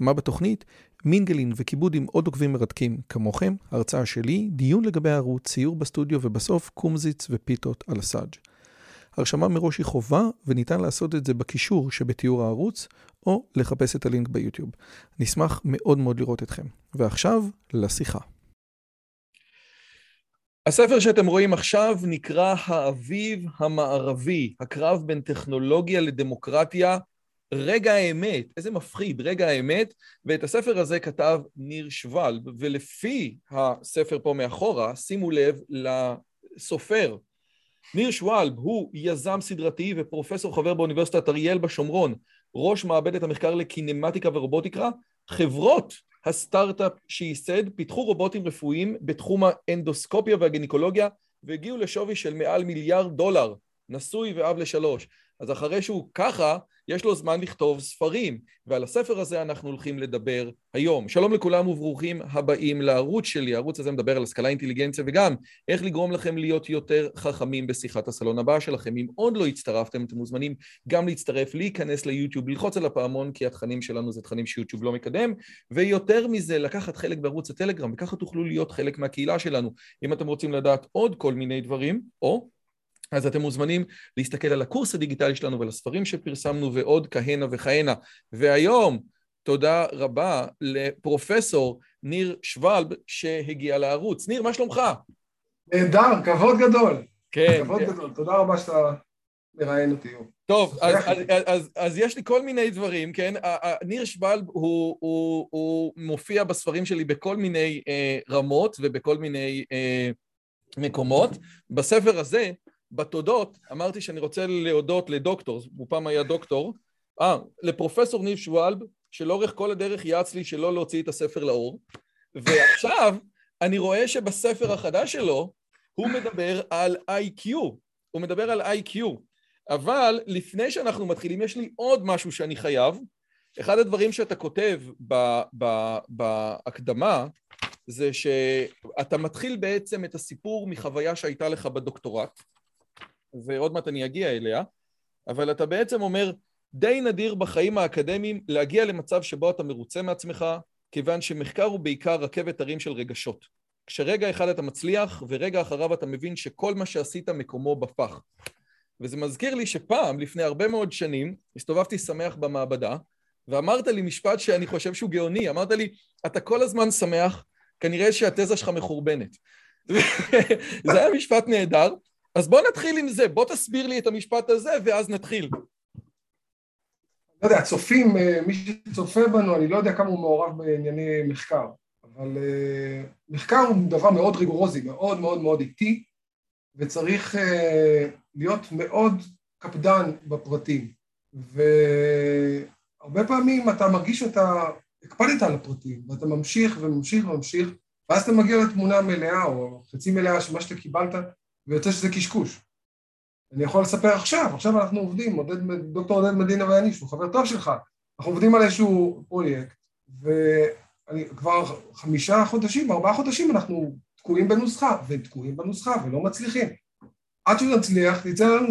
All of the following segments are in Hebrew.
מה בתוכנית? מינגלין וכיבוד עם עוד עוקבים מרתקים כמוכם, הרצאה שלי, דיון לגבי הערוץ, ציור בסטודיו ובסוף קומזיץ ופיתות על הסאג'. הרשמה מראש היא חובה וניתן לעשות את זה בקישור שבתיאור הערוץ או לחפש את הלינק ביוטיוב. נשמח מאוד מאוד לראות אתכם. ועכשיו, לשיחה. הספר שאתם רואים עכשיו נקרא האביב המערבי, הקרב בין טכנולוגיה לדמוקרטיה, רגע האמת, איזה מפחיד, רגע האמת, ואת הספר הזה כתב ניר שוולב, ולפי הספר פה מאחורה, שימו לב לסופר. ניר שוולב הוא יזם סדרתי ופרופסור חבר באוניברסיטת אריאל בשומרון, ראש מעבדת המחקר לקינמטיקה ורובוטיקה, חברות הסטארט-אפ שייסד פיתחו רובוטים רפואיים בתחום האנדוסקופיה והגניקולוגיה והגיעו לשווי של מעל מיליארד דולר, נשוי ואב לשלוש. אז אחרי שהוא ככה, יש לו זמן לכתוב ספרים, ועל הספר הזה אנחנו הולכים לדבר היום. שלום לכולם וברוכים הבאים לערוץ שלי, הערוץ הזה מדבר על השכלה אינטליגנציה וגם איך לגרום לכם להיות יותר חכמים בשיחת הסלון הבאה שלכם. אם עוד לא הצטרפתם, אתם מוזמנים גם להצטרף, להיכנס ליוטיוב, ללחוץ על הפעמון, כי התכנים שלנו זה תכנים שיוטיוב לא מקדם, ויותר מזה, לקחת חלק בערוץ הטלגרם, וככה תוכלו להיות חלק מהקהילה שלנו. אם אתם רוצים לדעת עוד כל מיני דברים, או אז אתם מוזמנים להסתכל על הקורס הדיגיטלי שלנו ועל הספרים שפרסמנו ועוד כהנה וכהנה. והיום, תודה רבה לפרופסור ניר שוולב שהגיע לערוץ. ניר, מה שלומך? נהדר, כבוד גדול. כן. כבוד גדול, תודה רבה שאתה מראיין אותי. טוב, אז, אז, אז, אז, אז יש לי כל מיני דברים, כן? ניר שוולב הוא, הוא, הוא מופיע בספרים שלי בכל מיני אה, רמות ובכל מיני אה, מקומות. בספר הזה, בתודות אמרתי שאני רוצה להודות לדוקטור, הוא פעם היה דוקטור, אה, לפרופסור ניב שוואלב, שלאורך כל הדרך יעץ לי שלא להוציא את הספר לאור, ועכשיו אני רואה שבספר החדש שלו הוא מדבר על איי-קיו, הוא מדבר על איי-קיו, אבל לפני שאנחנו מתחילים יש לי עוד משהו שאני חייב, אחד הדברים שאתה כותב בהקדמה זה שאתה מתחיל בעצם את הסיפור מחוויה שהייתה לך בדוקטורט ועוד מעט אני אגיע אליה, אבל אתה בעצם אומר, די נדיר בחיים האקדמיים להגיע למצב שבו אתה מרוצה מעצמך, כיוון שמחקר הוא בעיקר רכבת הרים של רגשות. כשרגע אחד אתה מצליח, ורגע אחריו אתה מבין שכל מה שעשית מקומו בפח. וזה מזכיר לי שפעם, לפני הרבה מאוד שנים, הסתובבתי שמח במעבדה, ואמרת לי משפט שאני חושב שהוא גאוני, אמרת לי, אתה כל הזמן שמח, כנראה שהתזה שלך מחורבנת. זה היה משפט נהדר, אז בוא נתחיל עם זה, בוא תסביר לי את המשפט הזה ואז נתחיל. לא יודע, צופים, אה, מי שצופה בנו, אני לא יודע כמה הוא מעורב בענייני מחקר, אבל uh, מחקר הוא דבר מאוד ריגורוזי, מאוד מאוד מאוד איטי, וצריך uh, להיות מאוד קפדן בפרטים. והרבה פעמים אתה מרגיש שאתה הקפדת על הפרטים, ואתה ממשיך וממשיך וממשיך, ואז אתה מגיע לתמונה מלאה, או חצי מלאה של מה שאתה קיבלת, ויוצא שזה קשקוש. אני יכול לספר עכשיו, עכשיו אנחנו עובדים, עודד, דוקטור עודד מדינה ואני, שהוא חבר טוב שלך, אנחנו עובדים על איזשהו פרויקט, וכבר חמישה חודשים, ארבעה חודשים אנחנו תקועים בנוסחה, ותקועים בנוסחה ולא מצליחים. עד שנצליח, תצא לנו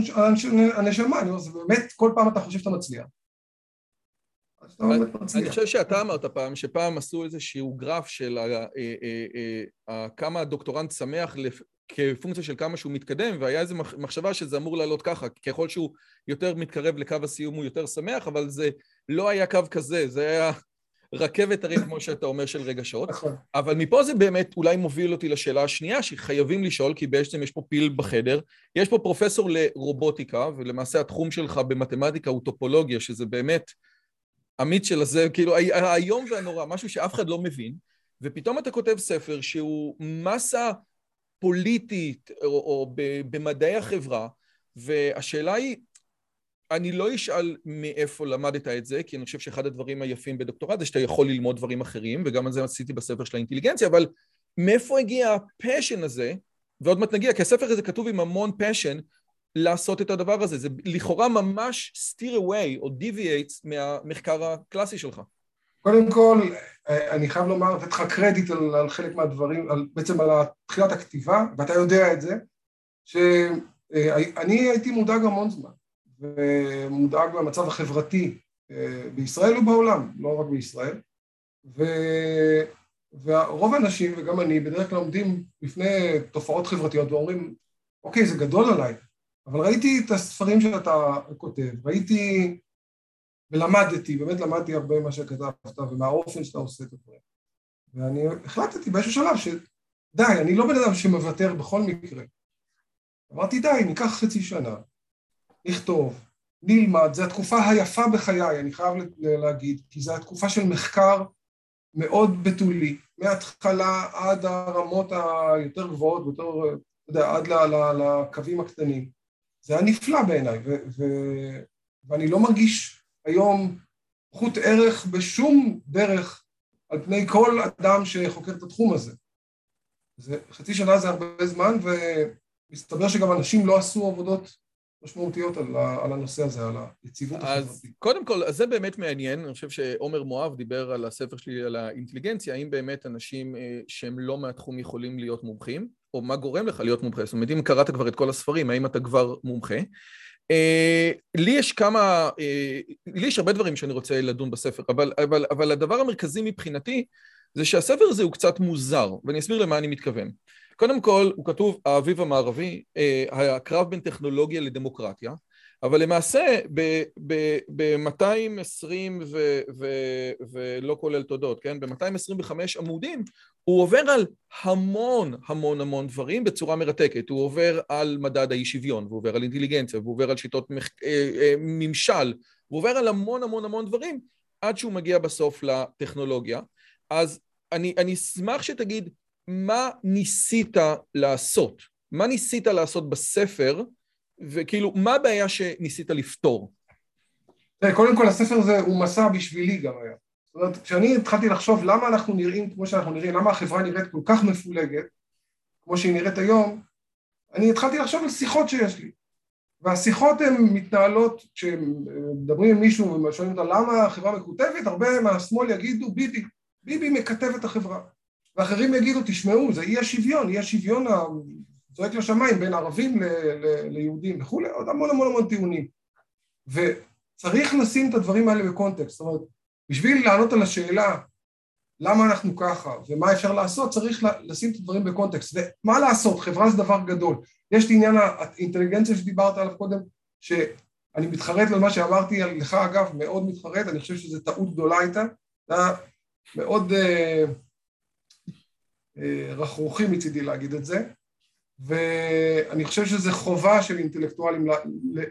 הנשמה, אני אומר, זה באמת, כל פעם אתה חושב שאתה מצליח. אני חושב שאתה אמרת פעם, שפעם עשו איזשהו גרף של אה, אה, אה, כמה הדוקטורנט שמח כפונקציה של כמה שהוא מתקדם, והיה איזו מחשבה שזה אמור לעלות ככה, ככל שהוא יותר מתקרב לקו הסיום הוא יותר שמח, אבל זה לא היה קו כזה, זה היה רכבת הרי כמו שאתה אומר של רגשות. נכון. אבל מפה זה באמת אולי מוביל אותי לשאלה השנייה שחייבים לשאול, כי בעצם יש פה פיל בחדר. יש פה פרופסור לרובוטיקה, ולמעשה התחום שלך במתמטיקה הוא טופולוגיה, שזה באמת המיץ של הזה, כאילו האיום והנורא, משהו שאף אחד לא מבין, ופתאום אתה כותב ספר שהוא מסה פוליטית או, או במדעי החברה, והשאלה היא, אני לא אשאל מאיפה למדת את זה, כי אני חושב שאחד הדברים היפים בדוקטורט זה שאתה יכול ללמוד דברים אחרים, וגם על זה עשיתי בספר של האינטליגנציה, אבל מאיפה הגיע ה passion הזה ועוד מעט נגיע, כי הספר הזה כתוב עם המון passion לעשות את הדבר הזה. זה לכאורה ממש steer away או deviates מהמחקר הקלאסי שלך. קודם כל, אני חייב לומר, לתת לך קרדיט על, על חלק מהדברים, על, בעצם על תחילת הכתיבה, ואתה יודע את זה, שאני הייתי מודאג המון זמן, ומודאג מהמצב החברתי אה, בישראל ובעולם, לא רק בישראל, ו... ורוב האנשים, וגם אני, בדרך כלל עומדים בפני תופעות חברתיות ואומרים, אוקיי, זה גדול עליי, אבל ראיתי את הספרים שאתה כותב, ראיתי ולמדתי, באמת למדתי הרבה ממה שכתבת ומהאופן שאתה עושה את הדברים. ואני החלטתי באיזשהו שלב שדי, אני לא בן אדם שמוותר בכל מקרה. אמרתי, די, ניקח חצי שנה, נכתוב, נלמד, זו התקופה היפה בחיי, אני חייב להגיד, כי זו התקופה של מחקר מאוד בתולי, מההתחלה עד הרמות היותר גבוהות, יותר, אתה יודע, עד לקווים הקטנים. זה היה נפלא בעיניי, ואני לא מרגיש היום חוט ערך בשום דרך על פני כל אדם שחוקר את התחום הזה. זה, חצי שנה זה הרבה זמן, ומסתבר שגם אנשים לא עשו עבודות משמעותיות על, על הנושא הזה, על היציבות החברתית. אז קודם כל, אז זה באמת מעניין, אני חושב שעומר מואב דיבר על הספר שלי על האינטליגנציה, האם באמת אנשים אה, שהם לא מהתחום יכולים להיות מומחים, או מה גורם לך להיות מומחה? זאת אומרת, אם קראת כבר את כל הספרים, האם אתה כבר מומחה? אה, לי יש כמה, אה, לי יש הרבה דברים שאני רוצה לדון בספר, אבל, אבל, אבל הדבר המרכזי מבחינתי זה שהספר הזה הוא קצת מוזר, ואני אסביר למה אני מתכוון. קודם כל, הוא כתוב האביב המערבי, אה, הקרב בין טכנולוגיה לדמוקרטיה, אבל למעשה ב-220 ולא כולל תודות, כן? ב-225 עמודים הוא עובר על המון המון המון דברים בצורה מרתקת. הוא עובר על מדד האי שוויון, והוא עובר על אינטליגנציה, והוא עובר על שיטות מח... אה, אה, ממשל, והוא עובר על המון המון המון דברים עד שהוא מגיע בסוף לטכנולוגיה. אז אני, אני אשמח שתגיד מה ניסית לעשות? מה ניסית לעשות בספר, וכאילו, מה הבעיה שניסית לפתור? קודם כל, הספר הזה הוא מסע בשבילי גם היה. זאת אומרת, כשאני התחלתי לחשוב למה אנחנו נראים כמו שאנחנו נראים, למה החברה נראית כל כך מפולגת, כמו שהיא נראית היום, אני התחלתי לחשוב על שיחות שיש לי. והשיחות הן מתנהלות, כשמדברים עם מישהו ושואלים אותה למה החברה מקוטבת, הרבה מהשמאל יגידו ביבי, ביבי מקטב את החברה. ואחרים יגידו, תשמעו, זה אי השוויון, אי השוויון זועק לשמיים בין ערבים ל- ל- ליהודים וכולי, עוד המון המון המון טיעונים. וצריך לשים את הדברים האלה בקונטקסט, זאת אומרת, בשביל לענות על השאלה למה אנחנו ככה ומה אפשר לעשות, צריך לשים את הדברים בקונטקסט. ומה לעשות, חברה זה דבר גדול. יש את עניין האינטליגנציה שדיברת עליו קודם, שאני מתחרט על מה שאמרתי לך, אגב, מאוד מתחרט, אני חושב שזו טעות גדולה הייתה. היה מאוד... Uh, רכרוכי מצידי להגיד את זה, ואני חושב שזו חובה של אינטלקטואלים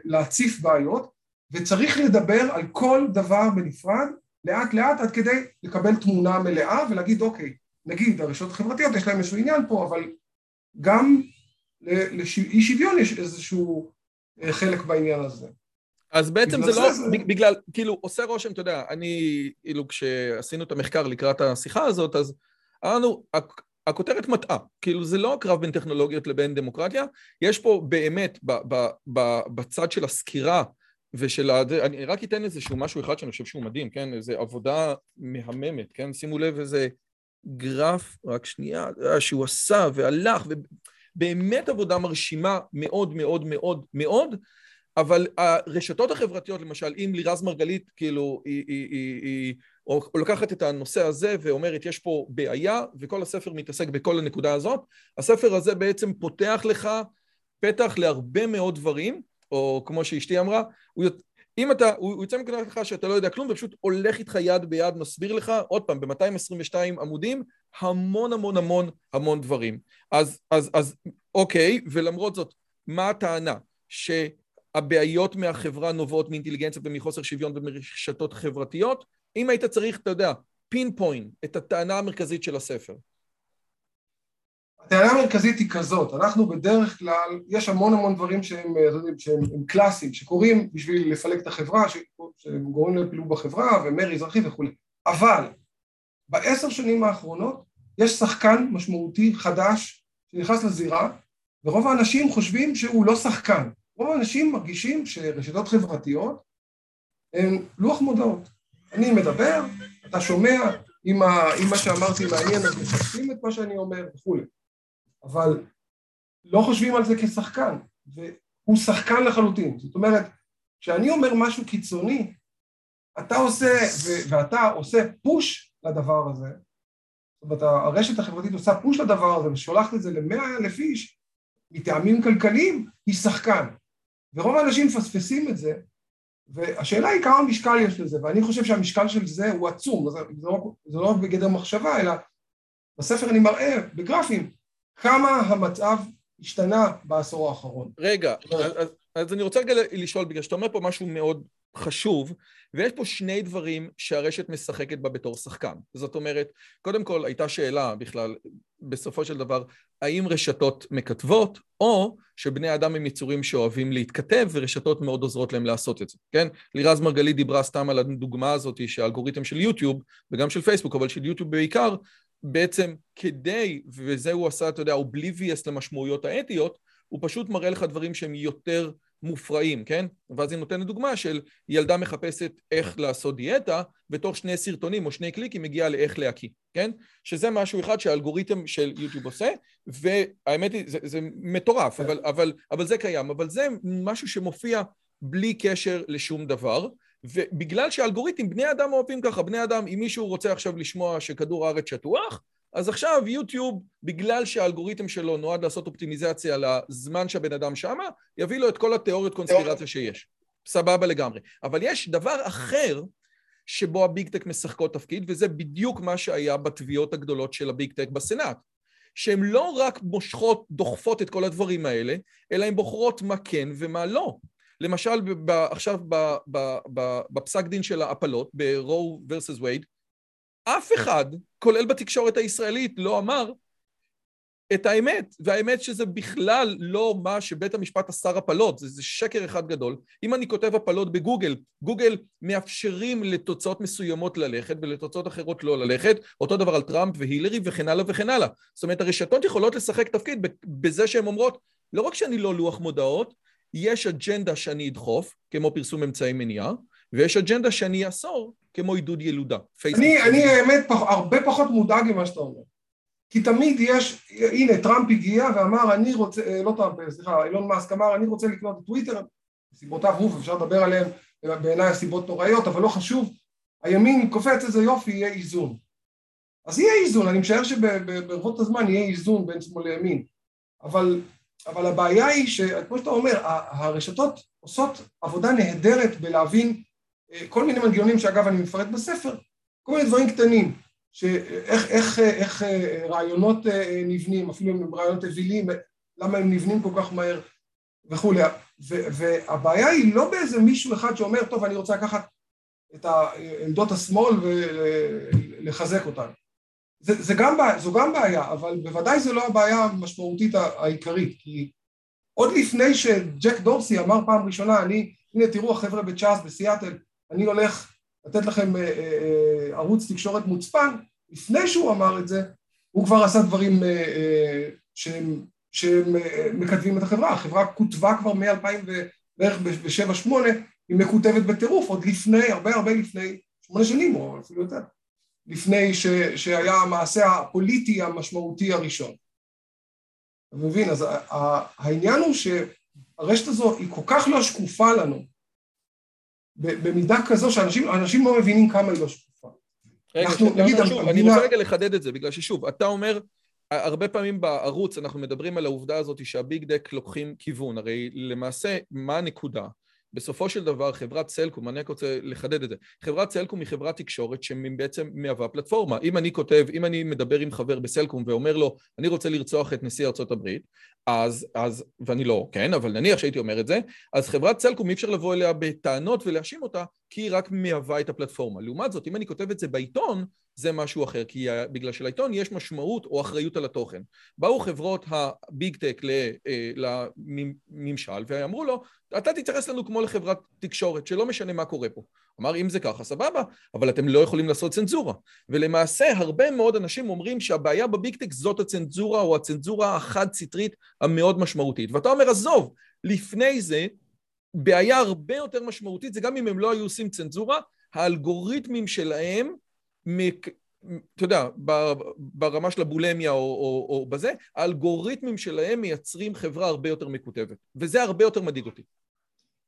להציף בעיות, וצריך לדבר על כל דבר בנפרד, לאט לאט, עד כדי לקבל תמונה מלאה ולהגיד, אוקיי, נגיד הרשתות החברתיות יש להם איזשהו עניין פה, אבל גם לאי שוויון יש איזשהו אה, חלק בעניין הזה. אז בעצם זה לא, זה... בגלל, כאילו, עושה רושם, אתה יודע, אני, כאילו, כשעשינו את המחקר לקראת השיחה הזאת, אז אמרנו, הכותרת מטעה, כאילו זה לא הקרב בין טכנולוגיות לבין דמוקרטיה, יש פה באמת ב, ב, ב, בצד של הסקירה ושל ה... אני רק אתן איזשהו משהו אחד שאני חושב שהוא מדהים, כן? איזו עבודה מהממת, כן? שימו לב איזה גרף, רק שנייה, שהוא עשה והלך, ובאמת עבודה מרשימה מאוד מאוד מאוד מאוד, אבל הרשתות החברתיות, למשל, אם לירז מרגלית, כאילו, היא, היא, היא, היא או, או לקחת את הנושא הזה ואומרת, יש פה בעיה, וכל הספר מתעסק בכל הנקודה הזאת, הספר הזה בעצם פותח לך פתח להרבה מאוד דברים, או כמו שאשתי אמרה, הוא, אם אתה, הוא, יוצא מנקודת לך שאתה לא יודע כלום, ופשוט הולך איתך יד ביד, מסביר לך, עוד פעם, ב-222 עמודים, המון המון המון המון דברים. אז, אז, אז אוקיי, ולמרות זאת, מה הטענה? ש... הבעיות מהחברה נובעות מאינטליגנציה ומחוסר שוויון ומרשתות חברתיות. אם היית צריך, אתה יודע, פין את הטענה המרכזית של הספר. הטענה המרכזית היא כזאת, אנחנו בדרך כלל, יש המון המון דברים שהם, שהם, שהם קלאסיים, שקורים בשביל לפלג את החברה, שהם גורמים לפילוג בחברה ומרי אזרחי וכולי, אבל בעשר שנים האחרונות יש שחקן משמעותי חדש שנכנס לזירה ורוב האנשים חושבים שהוא לא שחקן. רוב האנשים מרגישים שרשתות חברתיות הן לוח מודעות. אני מדבר, אתה שומע, אם מה שאמרתי מעניין אז מחפשים את מה שאני אומר וכולי. אבל לא חושבים על זה כשחקן, והוא שחקן לחלוטין. זאת אומרת, כשאני אומר משהו קיצוני, אתה עושה, ו- ואתה עושה פוש לדבר הזה, זאת אומרת, הרשת החברתית עושה פוש לדבר הזה ושולחת את זה למאה אלף איש, מטעמים כלכליים, היא שחקן. ורוב האנשים מפספסים את זה, והשאלה היא כמה משקל יש לזה, ואני חושב שהמשקל של זה הוא עצום, זה, זה, לא, זה לא בגדר מחשבה, אלא בספר אני מראה בגרפים כמה המצב השתנה בעשור האחרון. רגע, אז, אז אני רוצה רגע לשאול, בגלל שאתה אומר פה משהו מאוד חשוב, ויש פה שני דברים שהרשת משחקת בה בתור שחקן. זאת אומרת, קודם כל הייתה שאלה בכלל, בסופו של דבר, האם רשתות מקטבות, או שבני אדם הם יצורים שאוהבים להתכתב, ורשתות מאוד עוזרות להם לעשות את זה, כן? לירז מרגלית דיברה סתם על הדוגמה הזאת שהאלגוריתם של יוטיוב, וגם של פייסבוק, אבל של יוטיוב בעיקר, בעצם כדי, וזה הוא עשה, אתה יודע, הוא בלי ויאס למשמעויות האתיות, הוא פשוט מראה לך דברים שהם יותר מופרעים, כן? ואז היא נותנת דוגמה של ילדה מחפשת איך לעשות דיאטה, ותוך שני סרטונים או שני קליקים מגיעה לאיך להקיא, כן? שזה משהו אחד שהאלגוריתם של יוטיוב עושה, והאמת היא, זה, זה מטורף, אבל, אבל, אבל זה קיים, אבל זה משהו שמופיע בלי קשר לשום דבר, ובגלל שהאלגוריתם, בני אדם אוהבים ככה, בני אדם, אם מישהו רוצה עכשיו לשמוע שכדור הארץ שטוח, אז עכשיו יוטיוב, בגלל שהאלגוריתם שלו נועד לעשות אופטימיזציה לזמן שהבן אדם שמה, יביא לו את כל התיאוריות קונספירציה שיש. סבבה לגמרי. אבל יש דבר אחר שבו הביג טק משחקות תפקיד, וזה בדיוק מה שהיה בתביעות הגדולות של הביג טק בסנאט. שהן לא רק מושכות, דוחפות את כל הדברים האלה, אלא הן בוחרות מה כן ומה לא. למשל, ב- עכשיו בפסק דין של ההפלות, ב-Roe vs. Wade, אף אחד, כולל בתקשורת הישראלית, לא אמר את האמת, והאמת שזה בכלל לא מה שבית המשפט אסר הפלות, זה, זה שקר אחד גדול. אם אני כותב הפלות בגוגל, גוגל מאפשרים לתוצאות מסוימות ללכת ולתוצאות אחרות לא ללכת, אותו דבר על טראמפ והילרי וכן הלאה וכן הלאה. זאת אומרת, הרשתות יכולות לשחק תפקיד בזה שהן אומרות, לא רק שאני לא לוח מודעות, יש אג'נדה שאני אדחוף, כמו פרסום אמצעי מניעה, ויש אג'נדה שאני אאסור, כמו עידוד ילודה. אני, אני האמת פח, הרבה פחות מודאג ממה שאתה אומר. כי תמיד יש, הנה טראמפ הגיע ואמר אני רוצה, אה, לא טראמפ, סליחה, אילון מאסק אמר אני רוצה לקנות את טוויטר, סיבותיו הוא, אפשר לדבר עליהן, בעיניי הסיבות נוראיות, אבל לא חשוב, הימין קופץ איזה יופי, יהיה איזון. אז יהיה איזון, אני משער שברבות הזמן יהיה איזון בין שמאל לימין, אבל, אבל הבעיה היא שכמו שאתה אומר, הרשתות עושות עבודה נהדרת בלהבין כל מיני מנגנונים שאגב אני מפרט בספר, כל מיני דברים קטנים, שאיך איך, איך רעיונות נבנים, אפילו אם הם רעיונות אווילים, למה הם נבנים כל כך מהר וכולי, והבעיה היא לא באיזה מישהו אחד שאומר, טוב אני רוצה לקחת את עמדות השמאל ולחזק אותן. זה, זה גם, זו גם בעיה, אבל בוודאי זו לא הבעיה המשמעותית העיקרית, כי עוד לפני שג'ק דורסי אמר פעם ראשונה, אני, הנה תראו החבר'ה בצ'אס בסיאטל, אני הולך לתת לכם אה, אה, אה, ערוץ תקשורת מוצפן, לפני שהוא אמר את זה, הוא כבר עשה דברים שהם, שהם מקדמים את החברה, החברה כותבה כבר מ-2000 בערך ב-7-8, היא מקוטבת בטירוף, עוד לפני, הרבה הרבה לפני, שמונה שנים או אפילו יותר, לפני ש, שהיה המעשה הפוליטי המשמעותי הראשון. אתה מבין? אז העניין הוא שהרשת הזו היא כל כך לא שקופה לנו, במידה כזו שאנשים לא מבינים כמה היא לא שקופה. רגע, אנחנו, נגיד, שוב, אני רוצה רגע לחדד את זה, בגלל ששוב, אתה אומר, הרבה פעמים בערוץ אנחנו מדברים על העובדה הזאת שהביג דק לוקחים כיוון, הרי למעשה, מה הנקודה? בסופו של דבר חברת סלקום, אני רק רוצה לחדד את זה, חברת סלקום היא חברת תקשורת שבעצם מהווה פלטפורמה. אם אני כותב, אם אני מדבר עם חבר בסלקום ואומר לו, אני רוצה לרצוח את נשיא ארה"ב, אז, אז, ואני לא, כן, אבל נניח שהייתי אומר את זה, אז חברת סלקום אי אפשר לבוא אליה בטענות ולהאשים אותה, כי היא רק מהווה את הפלטפורמה. לעומת זאת, אם אני כותב את זה בעיתון, זה משהו אחר, כי בגלל שלעיתון יש משמעות או אחריות על התוכן. באו חברות הביג טק אה, לממשל ואמרו לו, אתה תתייחס לנו כמו לחברת תקשורת, שלא משנה מה קורה פה. אמר, אם זה ככה, סבבה, אבל אתם לא יכולים לעשות צנזורה. ולמעשה, הרבה מאוד אנשים אומרים שהבעיה בביג טק זאת הצנזורה או הצנזורה החד-סטרית המאוד משמעותית. ואתה אומר, עזוב, לפני זה, בעיה הרבה יותר משמעותית, זה גם אם הם לא היו עושים צנזורה, האלגוריתמים שלהם אתה יודע, ברמה של הבולמיה או, או, או בזה, האלגוריתמים שלהם מייצרים חברה הרבה יותר מקוטבת, וזה הרבה יותר מדאיג אותי.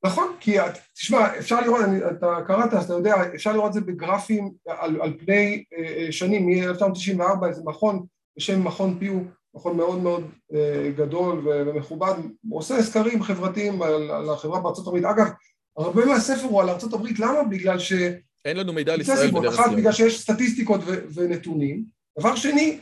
נכון, כי תשמע, אפשר לראות, אני, אתה קראת, אז אתה יודע, אפשר לראות את זה בגרפים על, על פני אה, אה שנים, מ-1994 איזה מכון בשם מכון פיו, מכון מאוד מאוד אה, גדול ומכובד, עושה סקרים חברתיים על, על החברה בארצות הברית. אגב, הרבה מהספר הוא על ארצות הברית, למה? בגלל ש... אין לנו מידע על ישראל בדרך כלל. אחת, בגלל שיש סטטיסטיקות ו- ונתונים. דבר שני,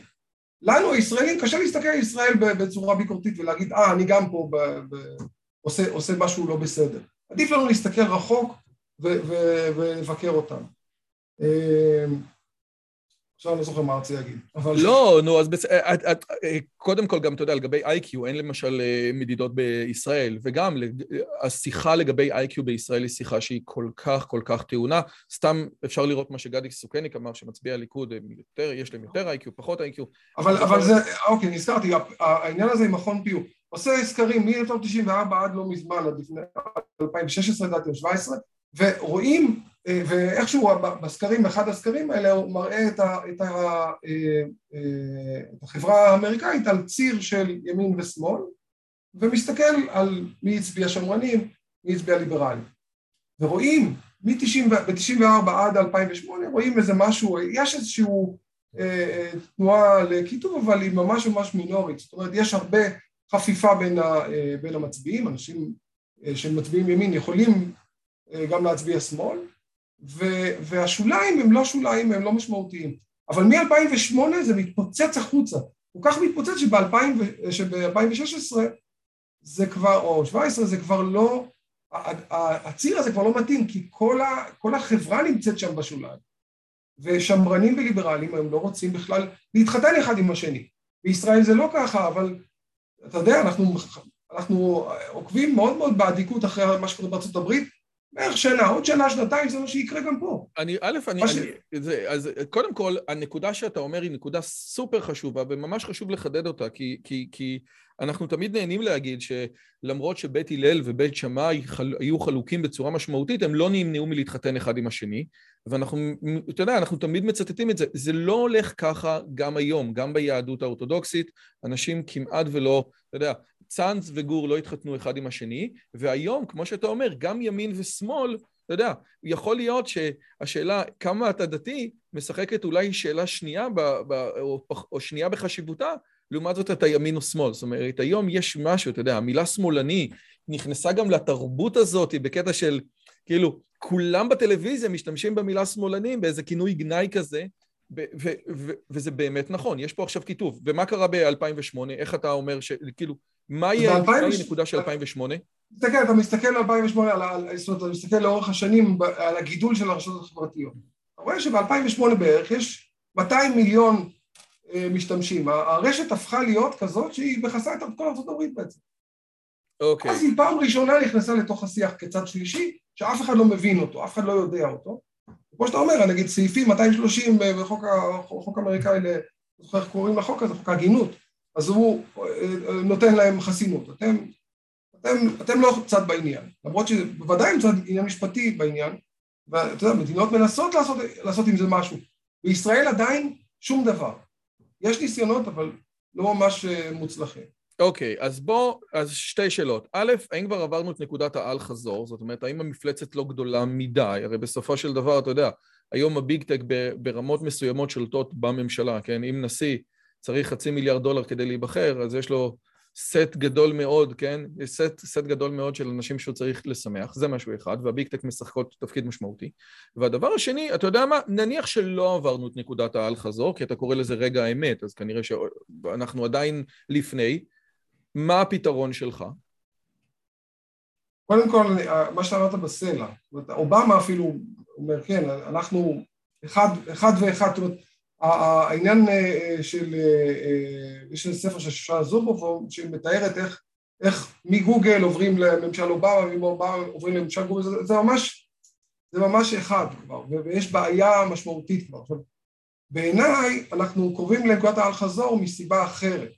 לנו הישראלים קשה להסתכל על ישראל בצורה ביקורתית ולהגיד, אה, אני גם פה ב- ב- עושה, עושה משהו לא בסדר. עדיף לנו להסתכל רחוק ולבקר אותם. עכשיו לא זוכר מה רציתי להגיד, אבל... לא, נו, אז בצ... אה, את, אה, קודם כל גם, אתה יודע, לגבי איי-קיו, אין למשל אה, מדידות בישראל, וגם השיחה לגבי איי-קיו בישראל היא שיחה שהיא כל כך, כל כך טעונה. סתם אפשר לראות מה שגדי סוכניק אמר, שמצביע הליכוד, יותר, יש להם יותר איי-קיו, פחות איי-קיו. אבל, אבל זה, אוקיי, נזכרתי, העניין הזה עם מכון פיו, עושה סקרים מ-1994 עד לא מזמן, עד לפני 2016, לדעתי, או 2017, ורואים אה, ואיכשהו בסקרים, אחד הסקרים האלה הוא מראה את, ה, את, ה, אה, אה, את החברה האמריקאית על ציר של ימין ושמאל ומסתכל על מי הצביע שמרנים, מי הצביע ליברלים. ורואים ב-94 עד 2008 רואים איזה משהו, יש איזושהי תנועה לקיטוב אבל היא ממש ממש מינורית, זאת אומרת יש הרבה חפיפה בין, ה, בין המצביעים, אנשים שמצביעים ימין יכולים גם להצביע שמאל והשוליים הם לא שוליים, הם לא משמעותיים. אבל מ-2008 זה מתפוצץ החוצה. הוא כך מתפוצץ שב-2016 זה כבר, או 17 זה כבר לא, הציר הזה כבר לא מתאים, כי כל, ה, כל החברה נמצאת שם בשוליים. ושמרנים וליברלים הם לא רוצים בכלל להתחתן אחד עם השני. בישראל זה לא ככה, אבל אתה יודע, אנחנו, אנחנו עוקבים מאוד מאוד באדיקות אחרי מה שקורה בארצות הברית, בערך שנה, עוד שנה, שנתיים, זה מה שיקרה גם פה. אני, א', אני. אני זה, אז קודם כל, הנקודה שאתה אומר היא נקודה סופר חשובה, וממש חשוב לחדד אותה, כי, כי, כי אנחנו תמיד נהנים להגיד שלמרות שבית הלל ובית שמאי חל, היו חלוקים בצורה משמעותית, הם לא נמנעו מלהתחתן אחד עם השני, ואנחנו, אתה יודע, אנחנו תמיד מצטטים את זה. זה לא הולך ככה גם היום, גם ביהדות האורתודוקסית, אנשים כמעט ולא, אתה יודע, צאנז וגור לא התחתנו אחד עם השני, והיום, כמו שאתה אומר, גם ימין ושמאל, אתה יודע, יכול להיות שהשאלה כמה אתה דתי משחקת אולי שאלה שנייה ב, ב, או, או שנייה בחשיבותה, לעומת זאת אתה ימין או שמאל. זאת אומרת, היום יש משהו, אתה יודע, המילה שמאלני נכנסה גם לתרבות הזאת בקטע של, כאילו, כולם בטלוויזיה משתמשים במילה שמאלנים באיזה כינוי גנאי כזה, וזה באמת נכון, יש פה עכשיו כיתוב. ומה קרה ב-2008? איך אתה אומר ש... כאילו, מה יהיה הנקודה של 2008? תסתכל, אתה מסתכל על 2008, זאת אומרת, אתה מסתכל לאורך השנים על הגידול של הרשתות החברתיות. אתה רואה שב-2008 בערך יש 200 מיליון אה, משתמשים. הרשת הפכה להיות כזאת שהיא מכסה את כל ארצות הברית בעצם. אוקיי. אז היא פעם ראשונה נכנסה לתוך השיח כצד שלישי, שאף אחד לא מבין אותו, אף אחד לא יודע אותו. כמו שאתה אומר, נגיד סעיפים 230 בחוק האמריקאי, לא זוכר איך קוראים לחוק הזה, חוק ההגינות, אז הוא אה, נותן להם חסינות. אתם, אתם, אתם לא צד בעניין, למרות שבוודאי הם צד עניין משפטי בעניין, ואתה יודע, מדינות מנסות לעשות, לעשות עם זה משהו. בישראל עדיין שום דבר. יש ניסיונות, אבל לא ממש אה, מוצלחים. אוקיי, אז בוא, אז שתי שאלות. א', האם כבר עברנו את נקודת האל-חזור? זאת אומרת, האם המפלצת לא גדולה מדי? הרי בסופו של דבר, אתה יודע, היום הביג טק ברמות מסוימות שולטות בממשלה, כן? אם נשיא צריך חצי מיליארד דולר כדי להיבחר, אז יש לו סט גדול מאוד, כן? סט, סט גדול מאוד של אנשים שהוא צריך לשמח, זה משהו אחד, והביג טק משחקות תפקיד משמעותי. והדבר השני, אתה יודע מה? נניח שלא עברנו את נקודת האל-חזור, כי אתה קורא לזה רגע האמת, אז כנראה שאנחנו עדיין לפני. מה הפתרון שלך? קודם כל, מה שאמרת בסלע, אובמה אפילו אומר, כן, אנחנו אחד, אחד ואחד, זאת אומרת, העניין של, יש ספר של שושנה זובוב שמתארת איך, איך מגוגל עוברים לממשל אובמה, ומאובמה עוברים לממשל גוגל, זה, זה ממש, זה ממש אחד כבר, ויש בעיה משמעותית כבר. בעיניי אנחנו קרובים לנקודת האל-חזור מסיבה אחרת.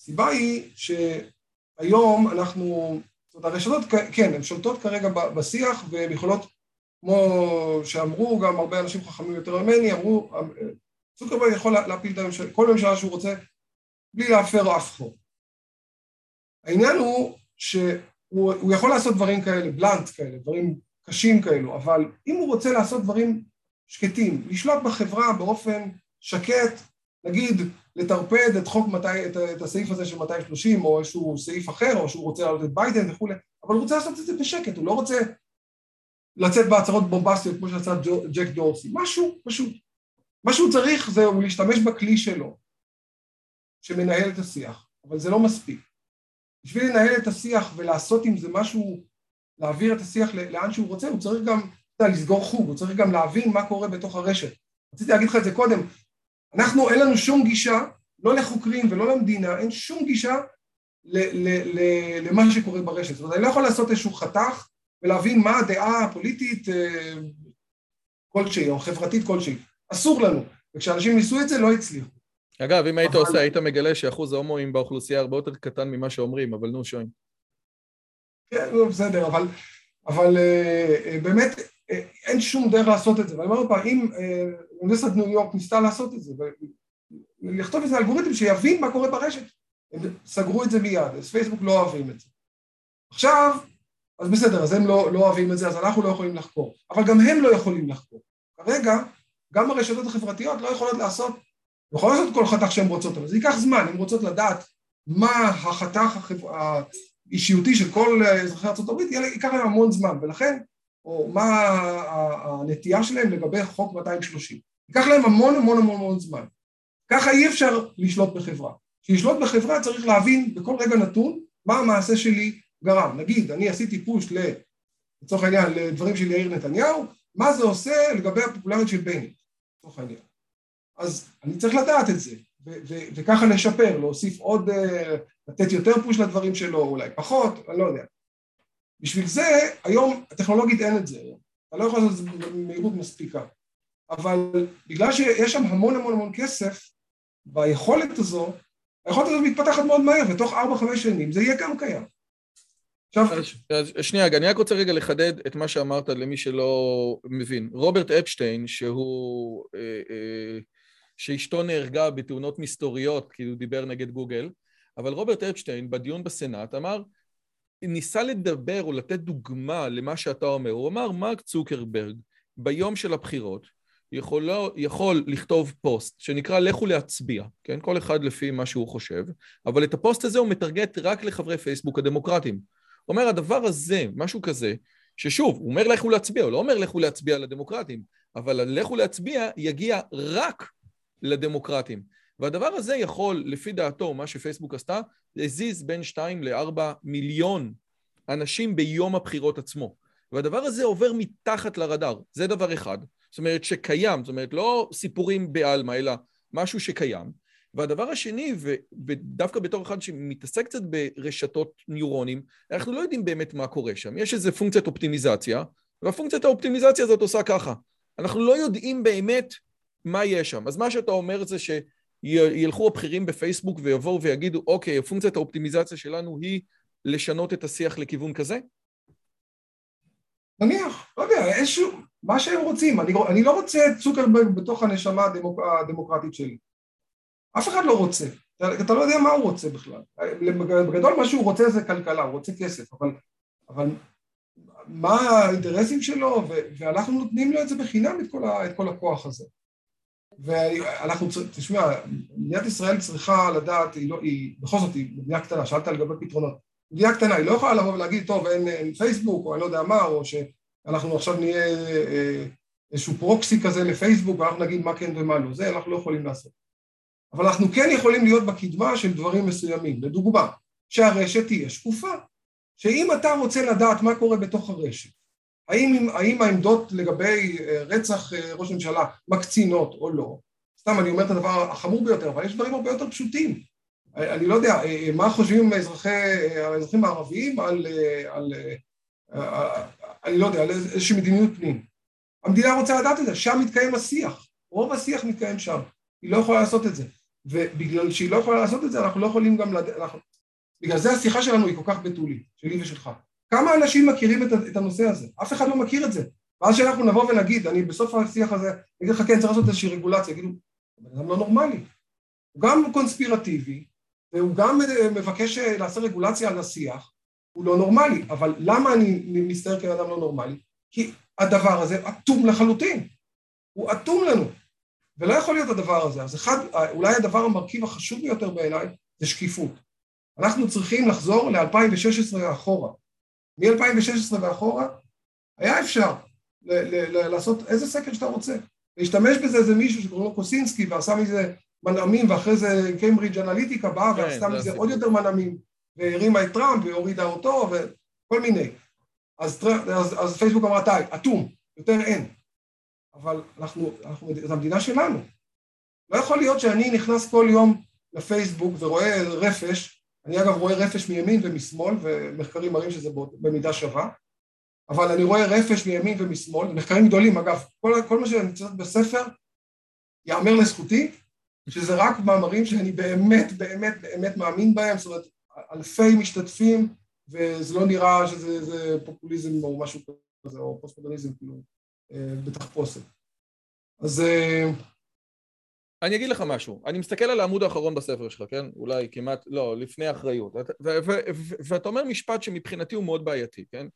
הסיבה היא שהיום אנחנו, זאת אומרת הרשתות, כן, הן שולטות כרגע בשיח והן יכולות, כמו שאמרו גם הרבה אנשים חכמים יותר ממני, אמרו, צוקרברג יכול להפיל את הממשלה, כל ממשלה שהוא רוצה, בלי להפר אף חוק. העניין הוא שהוא יכול לעשות דברים כאלה, בלאנט כאלה, דברים קשים כאלו, אבל אם הוא רוצה לעשות דברים שקטים, לשלוט בחברה באופן שקט, נגיד לטרפד את חוק 200, את, את הסעיף הזה של 230 או איזשהו סעיף אחר, או שהוא רוצה לעלות את ביידן וכולי, אבל הוא רוצה לעשות את זה בשקט, הוא לא רוצה לצאת בהצהרות בומבסטיות כמו שעשה ג'ק דורסי, משהו פשוט. מה שהוא צריך זה הוא להשתמש בכלי שלו, שמנהל את השיח, אבל זה לא מספיק. בשביל לנהל את השיח ולעשות עם זה משהו, להעביר את השיח לאן שהוא רוצה, הוא צריך גם יודע, לסגור חוג, הוא צריך גם להבין מה קורה בתוך הרשת. רציתי להגיד לך את זה קודם, אנחנו, אין לנו שום גישה, לא לחוקרים ולא למדינה, אין שום גישה ל- ל- ל- למה שקורה ברשת. זאת אומרת, אני לא יכול לעשות איזשהו חתך ולהבין מה הדעה הפוליטית אה, כלשהי או חברתית כלשהי. אסור לנו, וכשאנשים ניסו את זה לא הצליחו. אגב, אם היית אבל... עושה, היית מגלה שאחוז ההומואים באוכלוסייה הרבה יותר קטן ממה שאומרים, אבל נו, שוין. כן, נו, בסדר, אבל, אבל אה, אה, באמת אין שום דרך לעשות את זה. ואני אומר פעם, אם אוניברסיטת ניו יורק ניסתה לעשות את זה, ולכתוב איזה אלגוריתם שיבין מה קורה ברשת, הם סגרו את זה מיד, אז פייסבוק לא אוהבים את זה. עכשיו, אז בסדר, אז הם לא, לא אוהבים את זה, אז אנחנו לא יכולים לחקור. אבל גם הם לא יכולים לחקור. כרגע, גם הרשתות החברתיות לא יכולות לעשות, יכולות לעשות כל חתך שהן רוצות, אבל זה ייקח זמן, הן רוצות לדעת מה החתך החבר... האישיותי של כל אזרחי ארה"ב, ייקח להם המון זמן, ולכן או מה הנטייה שלהם לגבי חוק 230. ייקח להם המון המון המון המון זמן. ככה אי אפשר לשלוט בחברה. כשלשלוט בחברה צריך להבין בכל רגע נתון מה המעשה שלי גרם. נגיד, אני עשיתי פוש לצורך העניין לדברים של יאיר נתניהו, מה זה עושה לגבי הפופולריות של בני, לצורך העניין. אז אני צריך לדעת את זה, וככה לשפר, להוסיף עוד, אה, לתת יותר פוש לדברים שלו, אולי פחות, אני לא יודע. בשביל זה, היום, הטכנולוגית אין את זה. אתה לא יכול לעשות את זה במהירות מספיקה. אבל בגלל שיש שם המון המון המון כסף, ביכולת הזו, היכולת הזו מתפתחת מאוד מהר, ותוך 4-5 שנים זה יהיה גם קיים. עכשיו... שנייה, אני רק רוצה רגע לחדד את מה שאמרת למי שלא מבין. רוברט אפשטיין, שהוא... אה, אה, שאשתו נהרגה בתאונות מסתוריות, כי הוא דיבר נגד גוגל, אבל רוברט אפשטיין בדיון בסנאט אמר ניסה לדבר או לתת דוגמה למה שאתה אומר. הוא אמר, מרק צוקרברג, ביום של הבחירות, יכול, יכול לכתוב פוסט שנקרא לכו להצביע, כן? כל אחד לפי מה שהוא חושב, אבל את הפוסט הזה הוא מטרגט רק לחברי פייסבוק הדמוקרטיים. הוא אומר, הדבר הזה, משהו כזה, ששוב, הוא אומר לכו להצביע, הוא לא אומר לכו להצביע לדמוקרטים, אבל לכו להצביע יגיע רק לדמוקרטים. והדבר הזה יכול, לפי דעתו, מה שפייסבוק עשתה, להזיז בין 2 ל-4 מיליון אנשים ביום הבחירות עצמו. והדבר הזה עובר מתחת לרדאר, זה דבר אחד. זאת אומרת שקיים, זאת אומרת לא סיפורים בעלמא, אלא משהו שקיים. והדבר השני, ודווקא בתור אחד שמתעסק קצת ברשתות ניורונים, אנחנו לא יודעים באמת מה קורה שם. יש איזה פונקציית אופטימיזציה, והפונקציית האופטימיזציה הזאת עושה ככה. אנחנו לא יודעים באמת מה יש שם. אז מה שאתה אומר זה ש... ילכו הבכירים בפייסבוק ויבואו ויגידו, אוקיי, פונקציית האופטימיזציה שלנו היא לשנות את השיח לכיוון כזה? נניח, לא יודע, איזשהו, מה שהם רוצים. אני, אני לא רוצה את צוקרברג בתוך הנשמה הדמוק, הדמוקרטית שלי. אף אחד לא רוצה. אתה, אתה לא יודע מה הוא רוצה בכלל. בגדול מה שהוא רוצה זה כלכלה, הוא רוצה כסף, אבל, אבל מה האינטרסים שלו, ו, ואנחנו נותנים לו את זה בחינם, את כל, ה, את כל הכוח הזה. ואנחנו, תשמע, מדינת ישראל צריכה לדעת, היא, לא, היא בכל זאת היא מדינה קטנה, שאלת לגבי פתרונות. מדינה קטנה, היא לא יכולה לבוא ולהגיד, טוב, אין, אין פייסבוק, או אני לא יודע מה, או שאנחנו עכשיו נהיה אה, איזשהו פרוקסי כזה לפייסבוק, ואנחנו נגיד מה כן ומה לא, זה אנחנו לא יכולים לעשות. אבל אנחנו כן יכולים להיות בקדמה של דברים מסוימים. לדוגמה, שהרשת תהיה שקופה. שאם אתה רוצה לדעת מה קורה בתוך הרשת, האם, האם העמדות לגבי אה, רצח אה, ראש ממשלה מקצינות או לא, סתם אני אומר את הדבר החמור ביותר, אבל יש דברים הרבה יותר פשוטים. אני לא יודע, מה חושבים האזרחי, האזרחים הערביים על, על, אני לא יודע, על איזושהי מדיניות פנים. המדינה רוצה לדעת את זה, שם מתקיים השיח, רוב השיח מתקיים שם, היא לא יכולה לעשות את זה. ובגלל שהיא לא יכולה לעשות את זה, אנחנו לא יכולים גם לדעת, אנחנו... בגלל זה השיחה שלנו היא כל כך בתולית, שלי ושלך. כמה אנשים מכירים את הנושא הזה? אף אחד לא מכיר את זה. ואז שאנחנו נבוא ונגיד, אני בסוף השיח הזה, אני אגיד לך, כן, צריך לעשות איזושהי רגולציה, יגידו, בן אדם לא נורמלי. הוא גם קונספירטיבי, והוא גם מבקש לעשות רגולציה על השיח, הוא לא נורמלי. אבל למה אני מסתער כאדם לא נורמלי? כי הדבר הזה אטום לחלוטין. הוא אטום לנו. ולא יכול להיות הדבר הזה. אז אחד, אולי הדבר המרכיב החשוב ביותר בעיניי זה שקיפות. אנחנו צריכים לחזור ל-2016 אחורה. מ-2016 ואחורה היה אפשר לעשות איזה סקר שאתה רוצה. להשתמש בזה איזה מישהו שקוראים לו קוסינסקי ועשה מזה מנעמים ואחרי זה קיימברידג' אנליטיקה באה כן, ועשתה מזה עוד יותר מנעמים והרימה את טראמפ והורידה אותו וכל מיני. אז, אז, אז פייסבוק אמרה די, אטום, יותר אין. אבל אנחנו, אנחנו, זו המדינה שלנו. לא יכול להיות שאני נכנס כל יום לפייסבוק ורואה רפש, אני אגב רואה רפש מימין ומשמאל, ומחקרים מראים שזה במידה שווה, אבל אני רואה רפש מימין ומשמאל, מחקרים גדולים אגב, כל, כל מה שאני מצטט בספר יאמר לזכותי, שזה רק מאמרים שאני באמת באמת באמת מאמין בהם, זאת אומרת אלפי משתתפים וזה לא נראה שזה פופוליזם או משהו כזה, או פוסט-מודרניזם כאילו, אה, בתחפושת. אז... אה, אני אגיד לך משהו, אני מסתכל על העמוד האחרון בספר שלך, כן? אולי כמעט, לא, לפני אחריות. ואתה אומר משפט שמבחינתי הוא מאוד בעייתי, כן?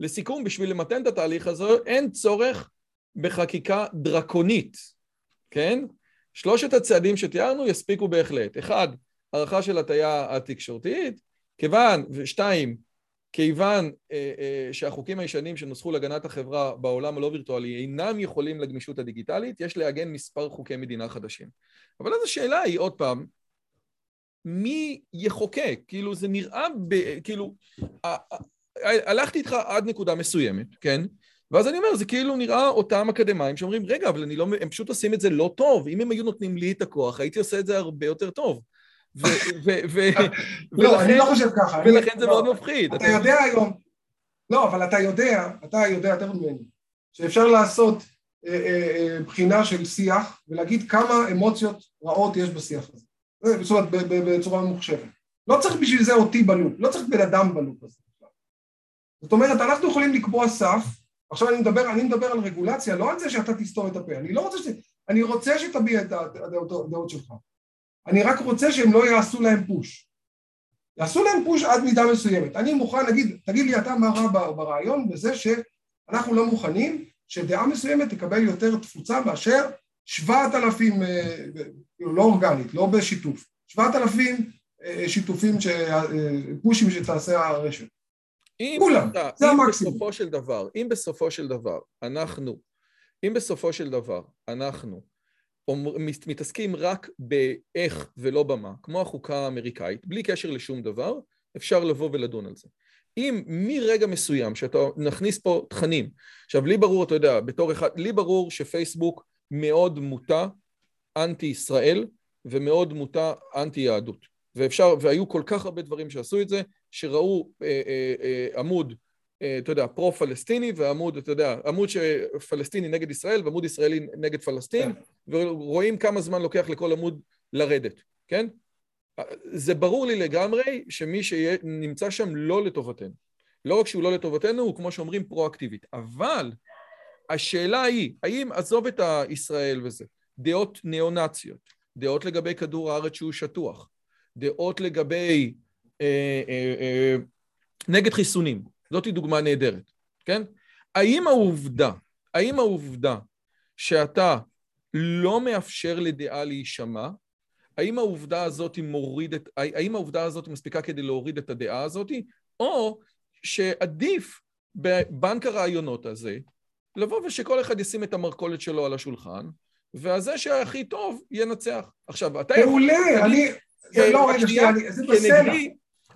לסיכום, בשביל למתן את התהליך הזה, אין צורך בחקיקה דרקונית, כן? שלושת הצעדים שתיארנו יספיקו בהחלט. אחד, הערכה של הטיה התקשורתית, כיוון, ושתיים, כיוון אה, אה, שהחוקים הישנים שנוסחו להגנת החברה בעולם הלא וירטואלי אינם יכולים לגמישות הדיגיטלית, יש לעגן מספר חוקי מדינה חדשים. אבל אז השאלה היא, עוד פעם, מי יחוקק? כאילו, זה נראה, ב, כאילו, הלכתי איתך עד נקודה מסוימת, כן? ואז אני אומר, זה כאילו נראה אותם אקדמאים שאומרים, רגע, אבל אני לא, הם פשוט עושים את זה לא טוב. אם הם היו נותנים לי את הכוח, הייתי עושה את זה הרבה יותר טוב. לא, אני לא חושב ככה. ולכן זה לא. מאוד מפחיד. אתה יודע היום, לא, אבל אתה יודע, אתה יודע יותר ממני, שאפשר לעשות אה, אה, אה, בחינה של שיח ולהגיד כמה אמוציות רעות יש בשיח הזה. זאת אומרת, בצורה ממוחשבת. לא צריך בשביל זה אותי בלופ, לא צריך בן אדם בלופ הזה. זאת אומרת, אנחנו יכולים לקבוע סף, עכשיו אני מדבר, אני מדבר על רגולציה, לא על זה שאתה תסתור את הפה, אני לא רוצה ש... אני רוצה שתביע את הדעות שלך. אני רק רוצה שהם לא יעשו להם פוש. יעשו להם פוש עד מידה מסוימת. אני מוכן להגיד, תגיד לי אתה מה רע ברעיון בזה שאנחנו לא מוכנים שדעה מסוימת תקבל יותר תפוצה מאשר שבעת אלפים, אה, לא אורגנית, לא בשיתוף, שבעת אלפים אה, שיתופים, אה, פושים שתעשה הרשת. אם כולם, אתה, זה אם המקסימום. בסופו של דבר, אם בסופו של דבר אנחנו, אם בסופו של דבר אנחנו מתעסקים רק באיך ולא במה, כמו החוקה האמריקאית, בלי קשר לשום דבר, אפשר לבוא ולדון על זה. אם מרגע מסוים שאתה נכניס פה תכנים, עכשיו לי ברור, אתה יודע, בתור אחד, לי ברור שפייסבוק מאוד מוטה אנטי ישראל ומאוד מוטה אנטי יהדות. ואפשר, והיו כל כך הרבה דברים שעשו את זה, שראו אה, אה, אה, עמוד אתה יודע, פרו-פלסטיני ועמוד, אתה יודע, עמוד פלסטיני נגד ישראל ועמוד ישראלי נגד פלסטין, ורואים כמה זמן לוקח לכל עמוד לרדת, כן? זה ברור לי לגמרי שמי שנמצא שם לא לטובתנו. לא רק שהוא לא לטובתנו, הוא כמו שאומרים פרו-אקטיבית. אבל השאלה היא, האם, עזוב את הישראל וזה, דעות ניאו-נאציות, דעות לגבי כדור הארץ שהוא שטוח, דעות לגבי אה, אה, אה, נגד חיסונים, זאתי דוגמה נהדרת, כן? האם העובדה, האם העובדה שאתה לא מאפשר לדעה להישמע, האם העובדה הזאת מוריד את, האם העובדה הזאת מספיקה כדי להוריד את הדעה הזאת, או שעדיף בבנק הרעיונות הזה, לבוא ושכל אחד ישים את המרכולת שלו על השולחן, והזה שהכי טוב ינצח. עכשיו, אתה יכול... מעולה, אני... זה לא, רגע, שנייה, זה בסלע.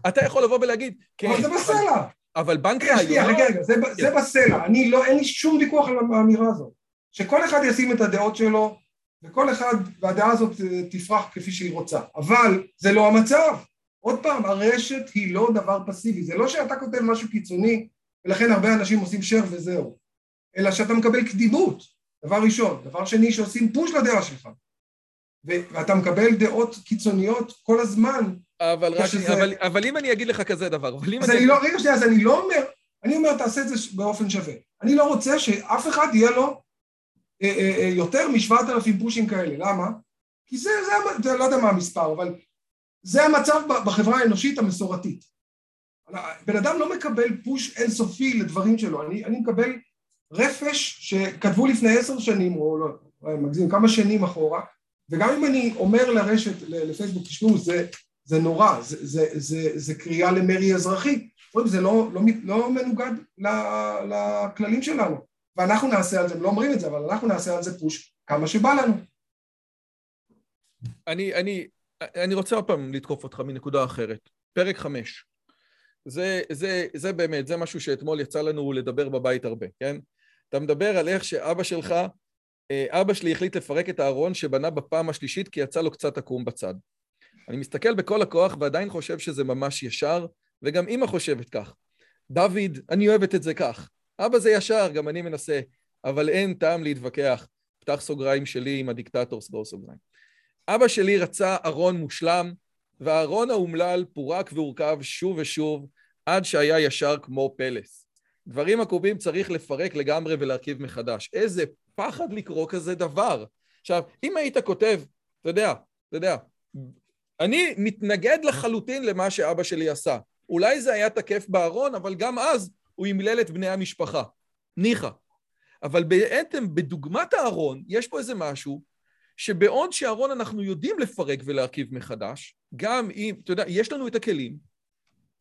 אתה יכול לבוא ולהגיד... אבל זה בסלע. אבל בנק. שנייה, רגע, רגע, זה, זה בסלע. אני לא, אין לי שום ויכוח על האמירה הזאת. שכל אחד ישים את הדעות שלו וכל אחד, והדעה הזאת תפרח כפי שהיא רוצה. אבל זה לא המצב. עוד פעם, הרשת היא לא דבר פסיבי. זה לא שאתה כותב משהו קיצוני, ולכן הרבה אנשים עושים share וזהו. אלא שאתה מקבל קדימות, דבר ראשון. דבר שני, שעושים פוש לדעה שלך. ואתה מקבל דעות קיצוניות כל הזמן. אבל, רק, שזה... אבל, אבל אם אני אגיד לך כזה דבר, אבל אם אז אני... אני לא, רגע שנייה, אז אני לא אומר, אני אומר, תעשה את זה באופן שווה. אני לא רוצה שאף אחד יהיה לו אה, אה, אה, יותר משבעת אלפים פושים כאלה. למה? כי זה, זה, זה, לא יודע מה המספר, אבל זה המצב בחברה האנושית המסורתית. בן אדם לא מקבל פוש אינסופי לדברים שלו, אני, אני מקבל רפש שכתבו לפני עשר שנים, או לא, מגזים, כמה שנים אחורה, וגם אם אני אומר לרשת, לפייסבוק, תשמעו, זה, זה נורא, זה, זה, זה, זה קריאה למרי אזרחי, זה לא, לא, לא מנוגד לכללים שלנו, ואנחנו נעשה על זה, הם לא אומרים את זה, אבל אנחנו נעשה על זה פוש כמה שבא לנו. אני, אני, אני רוצה עוד פעם לתקוף אותך מנקודה אחרת. פרק חמש. זה, זה, זה באמת, זה משהו שאתמול יצא לנו לדבר בבית הרבה, כן? אתה מדבר על איך שאבא שלך אה, אבא שלי החליט לפרק את הארון שבנה בפעם השלישית כי יצא לו קצת עקום בצד. אני מסתכל בכל הכוח ועדיין חושב שזה ממש ישר, וגם אימא חושבת כך. דוד, אני אוהבת את זה כך. אבא זה ישר, גם אני מנסה, אבל אין טעם להתווכח. פתח סוגריים שלי עם הדיקטטור, סגור סוגריים. אבא שלי רצה ארון מושלם, והארון האומלל פורק והורכב שוב ושוב, עד שהיה ישר כמו פלס. דברים עקובים צריך לפרק לגמרי ולהרכיב מחדש. איזה פחד לקרוא כזה דבר. עכשיו, אם היית כותב, אתה יודע, אתה יודע, אני מתנגד לחלוטין למה שאבא שלי עשה. אולי זה היה תקף בארון, אבל גם אז הוא ימלל את בני המשפחה. ניחא. אבל בעצם, בדוגמת הארון, יש פה איזה משהו שבעוד שארון אנחנו יודעים לפרק ולהרכיב מחדש, גם אם, אתה יודע, יש לנו את הכלים,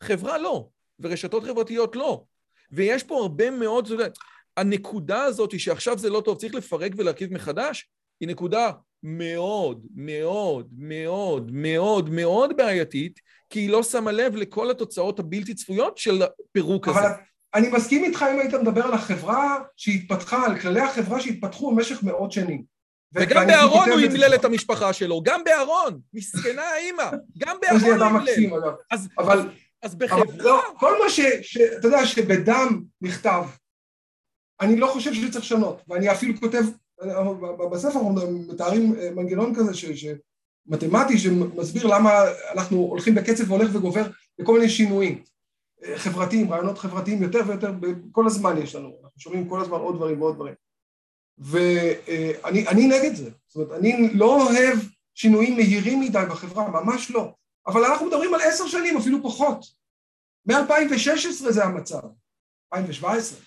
חברה לא, ורשתות חברתיות לא. ויש פה הרבה מאוד, אתה יודע, הנקודה הזאת שעכשיו זה לא טוב, צריך לפרק ולהרכיב מחדש, היא נקודה מאוד, מאוד, מאוד, מאוד, מאוד בעייתית, כי היא לא שמה לב לכל התוצאות הבלתי צפויות של פירוק הזה. אבל אני מסכים איתך אם היית מדבר על החברה שהתפתחה, על כללי החברה שהתפתחו במשך מאות שנים. וגם בארון הוא ימלל את המשפחה שלו, גם בארון, מסכנה האימא, גם בארון הוא ימלל. אבל... אז בחברה... לא, כל מה ש... אתה יודע שבדם נכתב אני לא חושב שצריך לשנות, ואני אפילו כותב, בספר אנחנו מתארים אה, מנגנון כזה ש, מתמטי שמסביר למה אנחנו הולכים בקצב והולך וגובר בכל מיני שינויים אה, חברתיים, רעיונות חברתיים יותר ויותר, כל הזמן יש לנו, אנחנו שומעים כל הזמן עוד דברים ועוד דברים. ואני אה, נגד זה, זאת אומרת, אני לא אוהב שינויים מהירים מדי בחברה, ממש לא, אבל אנחנו מדברים על עשר שנים, אפילו פחות. מ-2016 זה המצב, 2017.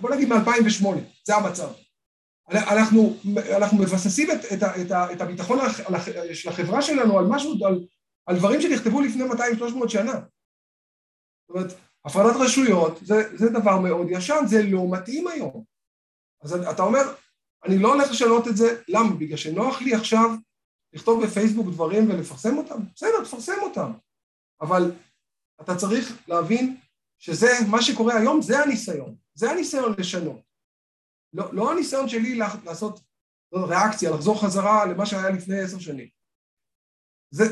בוא נגיד מ-2008, זה המצב. אנחנו, אנחנו מבססים את, את, את, את הביטחון של החברה שלנו על משהו, על, על דברים שנכתבו לפני 200-300 שנה. זאת אומרת, הפרדת רשויות זה, זה דבר מאוד ישן, זה לא מתאים היום. אז אתה אומר, אני לא הולך לשנות את זה, למה? בגלל שנוח לי עכשיו לכתוב בפייסבוק דברים ולפרסם אותם? בסדר, תפרסם אותם. אבל אתה צריך להבין שזה, מה שקורה היום, זה הניסיון. זה הניסיון לשנות. לא, לא הניסיון שלי לעשות ריאקציה, לחזור חזרה למה שהיה לפני עשר שנים. זה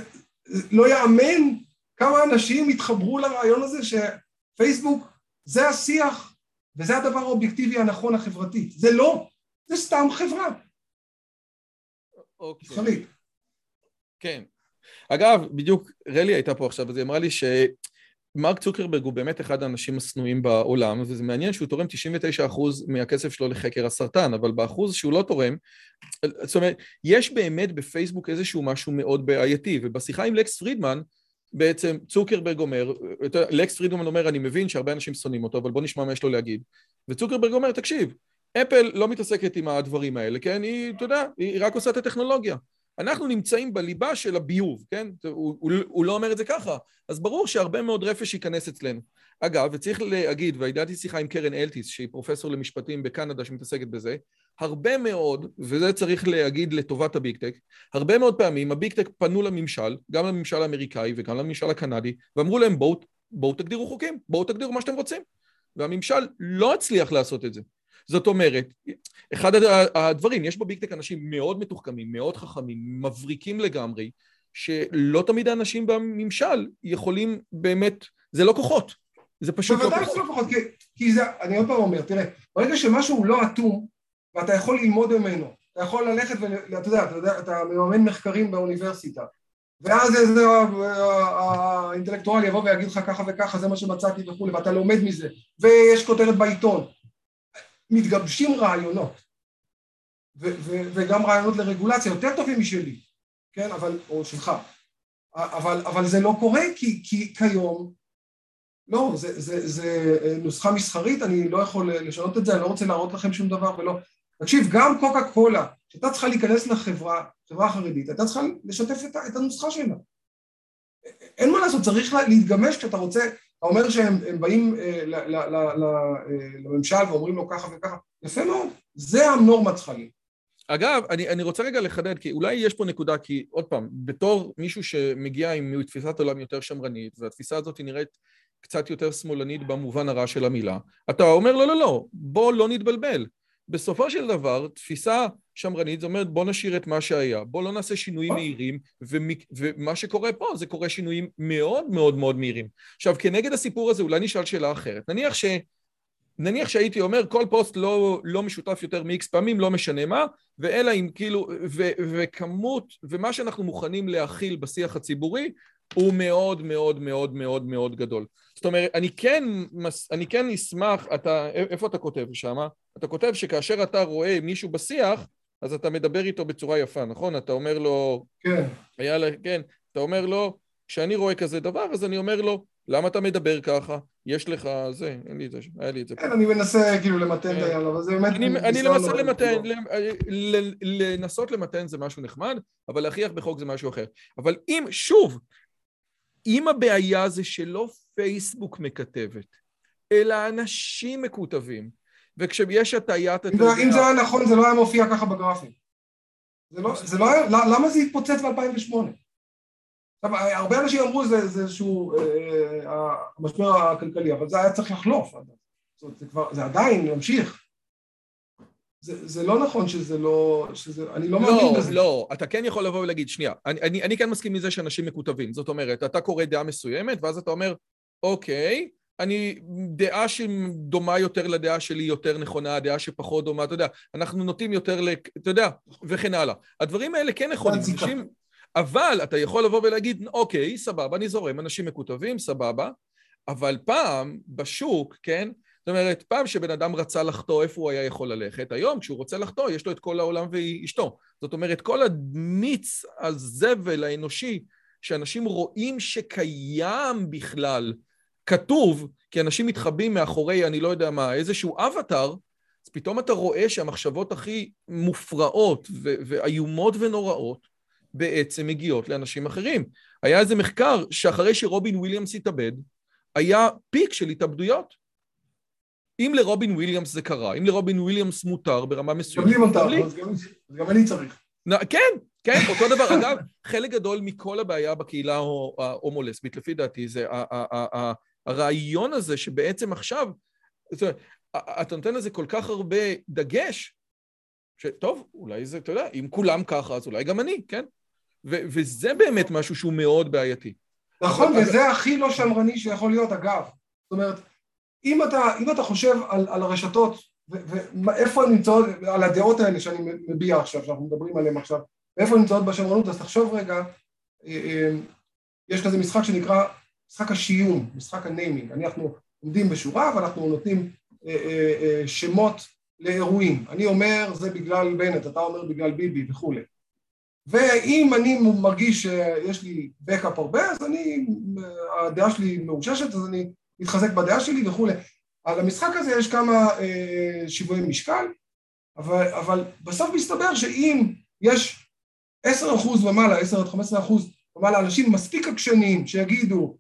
לא יאמן כמה אנשים התחברו לרעיון הזה שפייסבוק זה השיח וזה הדבר האובייקטיבי הנכון החברתי. זה לא, זה סתם חברה. אוקיי. כן. אגב, בדיוק רלי הייתה פה עכשיו, אז היא אמרה לי ש... מרק צוקרברג הוא באמת אחד האנשים השנואים בעולם, וזה מעניין שהוא תורם 99% מהכסף שלו לחקר הסרטן, אבל באחוז שהוא לא תורם, זאת אומרת, יש באמת בפייסבוק איזשהו משהו מאוד בעייתי, ובשיחה עם לקס פרידמן, בעצם צוקרברג אומר, לקס פרידמן אומר, אני מבין שהרבה אנשים שונאים אותו, אבל בוא נשמע מה יש לו להגיד. וצוקרברג אומר, תקשיב, אפל לא מתעסקת עם הדברים האלה, כן? היא, אתה יודע, היא רק עושה את הטכנולוגיה. אנחנו נמצאים בליבה של הביוב, כן? הוא, הוא, הוא לא אומר את זה ככה, אז ברור שהרבה מאוד רפש ייכנס אצלנו. אגב, וצריך להגיד, והייתה שיחה עם קרן אלטיס, שהיא פרופסור למשפטים בקנדה שמתעסקת בזה, הרבה מאוד, וזה צריך להגיד לטובת ה big tech, הרבה מאוד פעמים ה big tech פנו לממשל, גם לממשל האמריקאי וגם לממשל הקנדי, ואמרו להם בואו בוא תגדירו חוקים, בואו תגדירו מה שאתם רוצים. והממשל לא הצליח לעשות את זה. זאת אומרת, אחד הדברים, יש בביג טק אנשים מאוד מתוחכמים, מאוד חכמים, מבריקים לגמרי, שלא תמיד האנשים בממשל יכולים באמת, זה לא כוחות, זה פשוט לא כוחות. בוודאי שזה לא כוחות, כי, כי זה, אני עוד פעם אומר, תראה, ברגע שמשהו לא אטום, ואתה יכול ללמוד ממנו, אתה יכול ללכת ואתה יודע, אתה יודע, אתה מממן מחקרים באוניברסיטה, ואז איזה האינטלקטואל יבוא ויגיד לך ככה וככה, זה מה שמצאתי וכולי, ואתה לומד מזה, ויש כותרת בעיתון. מתגבשים רעיונות, וגם רעיונות לרגולציה יותר טובים משלי, כן, אבל, או שלך, אבל, אבל זה לא קורה כי, כי כיום, לא, זה, זה, זה נוסחה מסחרית, אני לא יכול לשנות את זה, אני לא רוצה להראות לכם שום דבר ולא, תקשיב, גם קוקה קולה, שהייתה צריכה להיכנס לחברה, חברה חרדית, הייתה צריכה לשתף את, את הנוסחה שלה. אין מה לעשות, צריך להתגמש כשאתה רוצה, אתה אומר שהם באים אה, אה, לממשל ואומרים לו ככה וככה, יפה מאוד, זה הנורמה צריכה להיות. אגב, אני, אני רוצה רגע לחדד, כי אולי יש פה נקודה, כי עוד פעם, בתור מישהו שמגיע עם תפיסת עולם יותר שמרנית, והתפיסה הזאת נראית קצת יותר שמאלנית במובן הרע של המילה, אתה אומר לא, לא, לא, בוא לא נתבלבל. בסופו של דבר, תפיסה שמרנית, זאת אומרת בוא נשאיר את מה שהיה, בוא לא נעשה שינויים מהירים, ומה שקורה פה זה קורה שינויים מאוד מאוד מאוד מהירים. עכשיו, כנגד הסיפור הזה אולי נשאל שאלה אחרת. נניח ש... נניח שהייתי אומר כל פוסט לא, לא משותף יותר מאיקס פעמים, לא משנה מה, ואלא אם כאילו, ו, וכמות, ומה שאנחנו מוכנים להכיל בשיח הציבורי הוא מאוד מאוד מאוד מאוד מאוד גדול. זאת אומרת, אני כן, אני כן אשמח, אתה, איפה אתה כותב שם? אתה כותב שכאשר אתה רואה מישהו בשיח, אז אתה מדבר איתו בצורה יפה, נכון? אתה אומר לו... כן. היה לה, כן, אתה אומר לו, כשאני רואה כזה דבר, אז אני אומר לו, למה אתה מדבר ככה? יש לך זה, אין לי את זה, היה לי את זה. כן, אני מנסה כאילו למתן את. העניין, אבל זה באמת... אני למנסה למתן, לנסות למתן זה משהו נחמד, אבל להכריח בחוק זה משהו אחר. אבל אם, שוב, אם הבעיה זה שלא פייסבוק מקטבת, אלא אנשים מקוטבים, וכשיש הטיית... אם זה היה נכון, זה לא היה מופיע ככה בגרפים. זה לא, זה לא היה, למה זה התפוצץ ב-2008? עכשיו, הרבה אנשים אמרו זה איזשהו אה, אה, המשבר הכלכלי, אבל זה היה צריך לחלוף. זאת אומרת, זה כבר, זה עדיין ממשיך. זה, זה לא נכון שזה לא, שזה, אני לא, לא מאמין בזה. לא, לא, אתה כן יכול לבוא ולהגיד, שנייה, אני, אני, אני כן מסכים מזה שאנשים מקוטבים, זאת אומרת, אתה קורא דעה מסוימת, ואז אתה אומר, אוקיי, אני, דעה שדומה יותר לדעה שלי יותר נכונה, דעה שפחות דומה, אתה יודע, אנחנו נוטים יותר, ל... אתה יודע, וכן הלאה. הדברים האלה כן נכונים, אנשים... אבל אתה יכול לבוא ולהגיד, אוקיי, סבבה, אני זורם, אנשים מקוטבים, סבבה, אבל פעם, בשוק, כן, זאת אומרת, פעם שבן אדם רצה לחטוא, איפה הוא היה יכול ללכת? היום, כשהוא רוצה לחטוא, יש לו את כל העולם ואשתו. זאת אומרת, כל המיץ, הזבל האנושי, שאנשים רואים שקיים בכלל, כתוב, כי אנשים מתחבאים מאחורי, אני לא יודע מה, איזשהו אבטאר, אז פתאום אתה רואה שהמחשבות הכי מופרעות ואיומות ונוראות בעצם מגיעות לאנשים אחרים. היה איזה מחקר שאחרי שרובין וויליאמס התאבד, היה peak של התאבדויות. אם לרובין וויליאמס זה קרה, אם לרובין וויליאמס מותר ברמה מסוימת... גם לי מותר, אז גם אני צריך. כן, כן, אותו דבר. אגב, חלק גדול מכל הבעיה בקהילה ההומו-לסבית, לפי דעתי, זה הרעיון הזה שבעצם עכשיו, זאת אומרת, אתה נותן לזה כל כך הרבה דגש, שטוב, אולי זה, אתה יודע, אם כולם ככה, אז אולי גם אני, כן? ו- וזה באמת משהו שהוא מאוד בעייתי. נכון, אבל... וזה הכי לא שמרני שיכול להיות, אגב. זאת אומרת, אם אתה, אם אתה חושב על, על הרשתות, ואיפה הן נמצאות, על הדעות האלה שאני מביע עכשיו, שאנחנו מדברים עליהן עכשיו, ואיפה הן נמצאות בשמרנות, אז תחשוב רגע, אה, אה, יש כזה משחק שנקרא משחק השיום, משחק הניימינג. אנחנו עומדים בשורה ואנחנו נותנים אה, שמות לאירועים. אני אומר זה בגלל בנט, אתה אומר בגלל ביבי וכולי. ואם אני מרגיש שיש לי בקאפ הרבה, אז אני, הדעה שלי מאוששת, אז אני מתחזק בדעה שלי וכולי. על המשחק הזה יש כמה אה, שיווי משקל, אבל, אבל בסוף מסתבר שאם יש 10% ומעלה, 10 עד 15% ומעלה, אנשים מספיק עקשנים שיגידו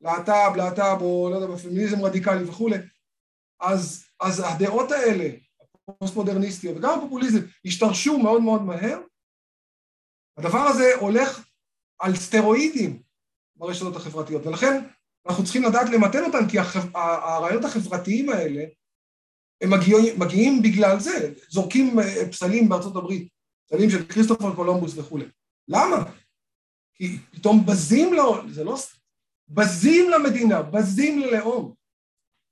להט"ב, להט"ב, או לא יודע, בפמיניזם רדיקלי וכולי, אז, אז הדעות האלה, הפוסט-מודרניסטיות וגם הפופוליזם, השתרשו מאוד מאוד מהר, הדבר הזה הולך על סטרואידים ברשתות החברתיות, ולכן אנחנו צריכים לדעת למתן אותן, כי הרעיונות החברתיים האלה הם מגיעים, מגיעים בגלל זה, זורקים אה, פסלים בארצות הברית, פסלים של כריסטופר קולומבוס וכולי. למה? כי פתאום בזים לו, זה לא... בזים למדינה, בזים ללאום.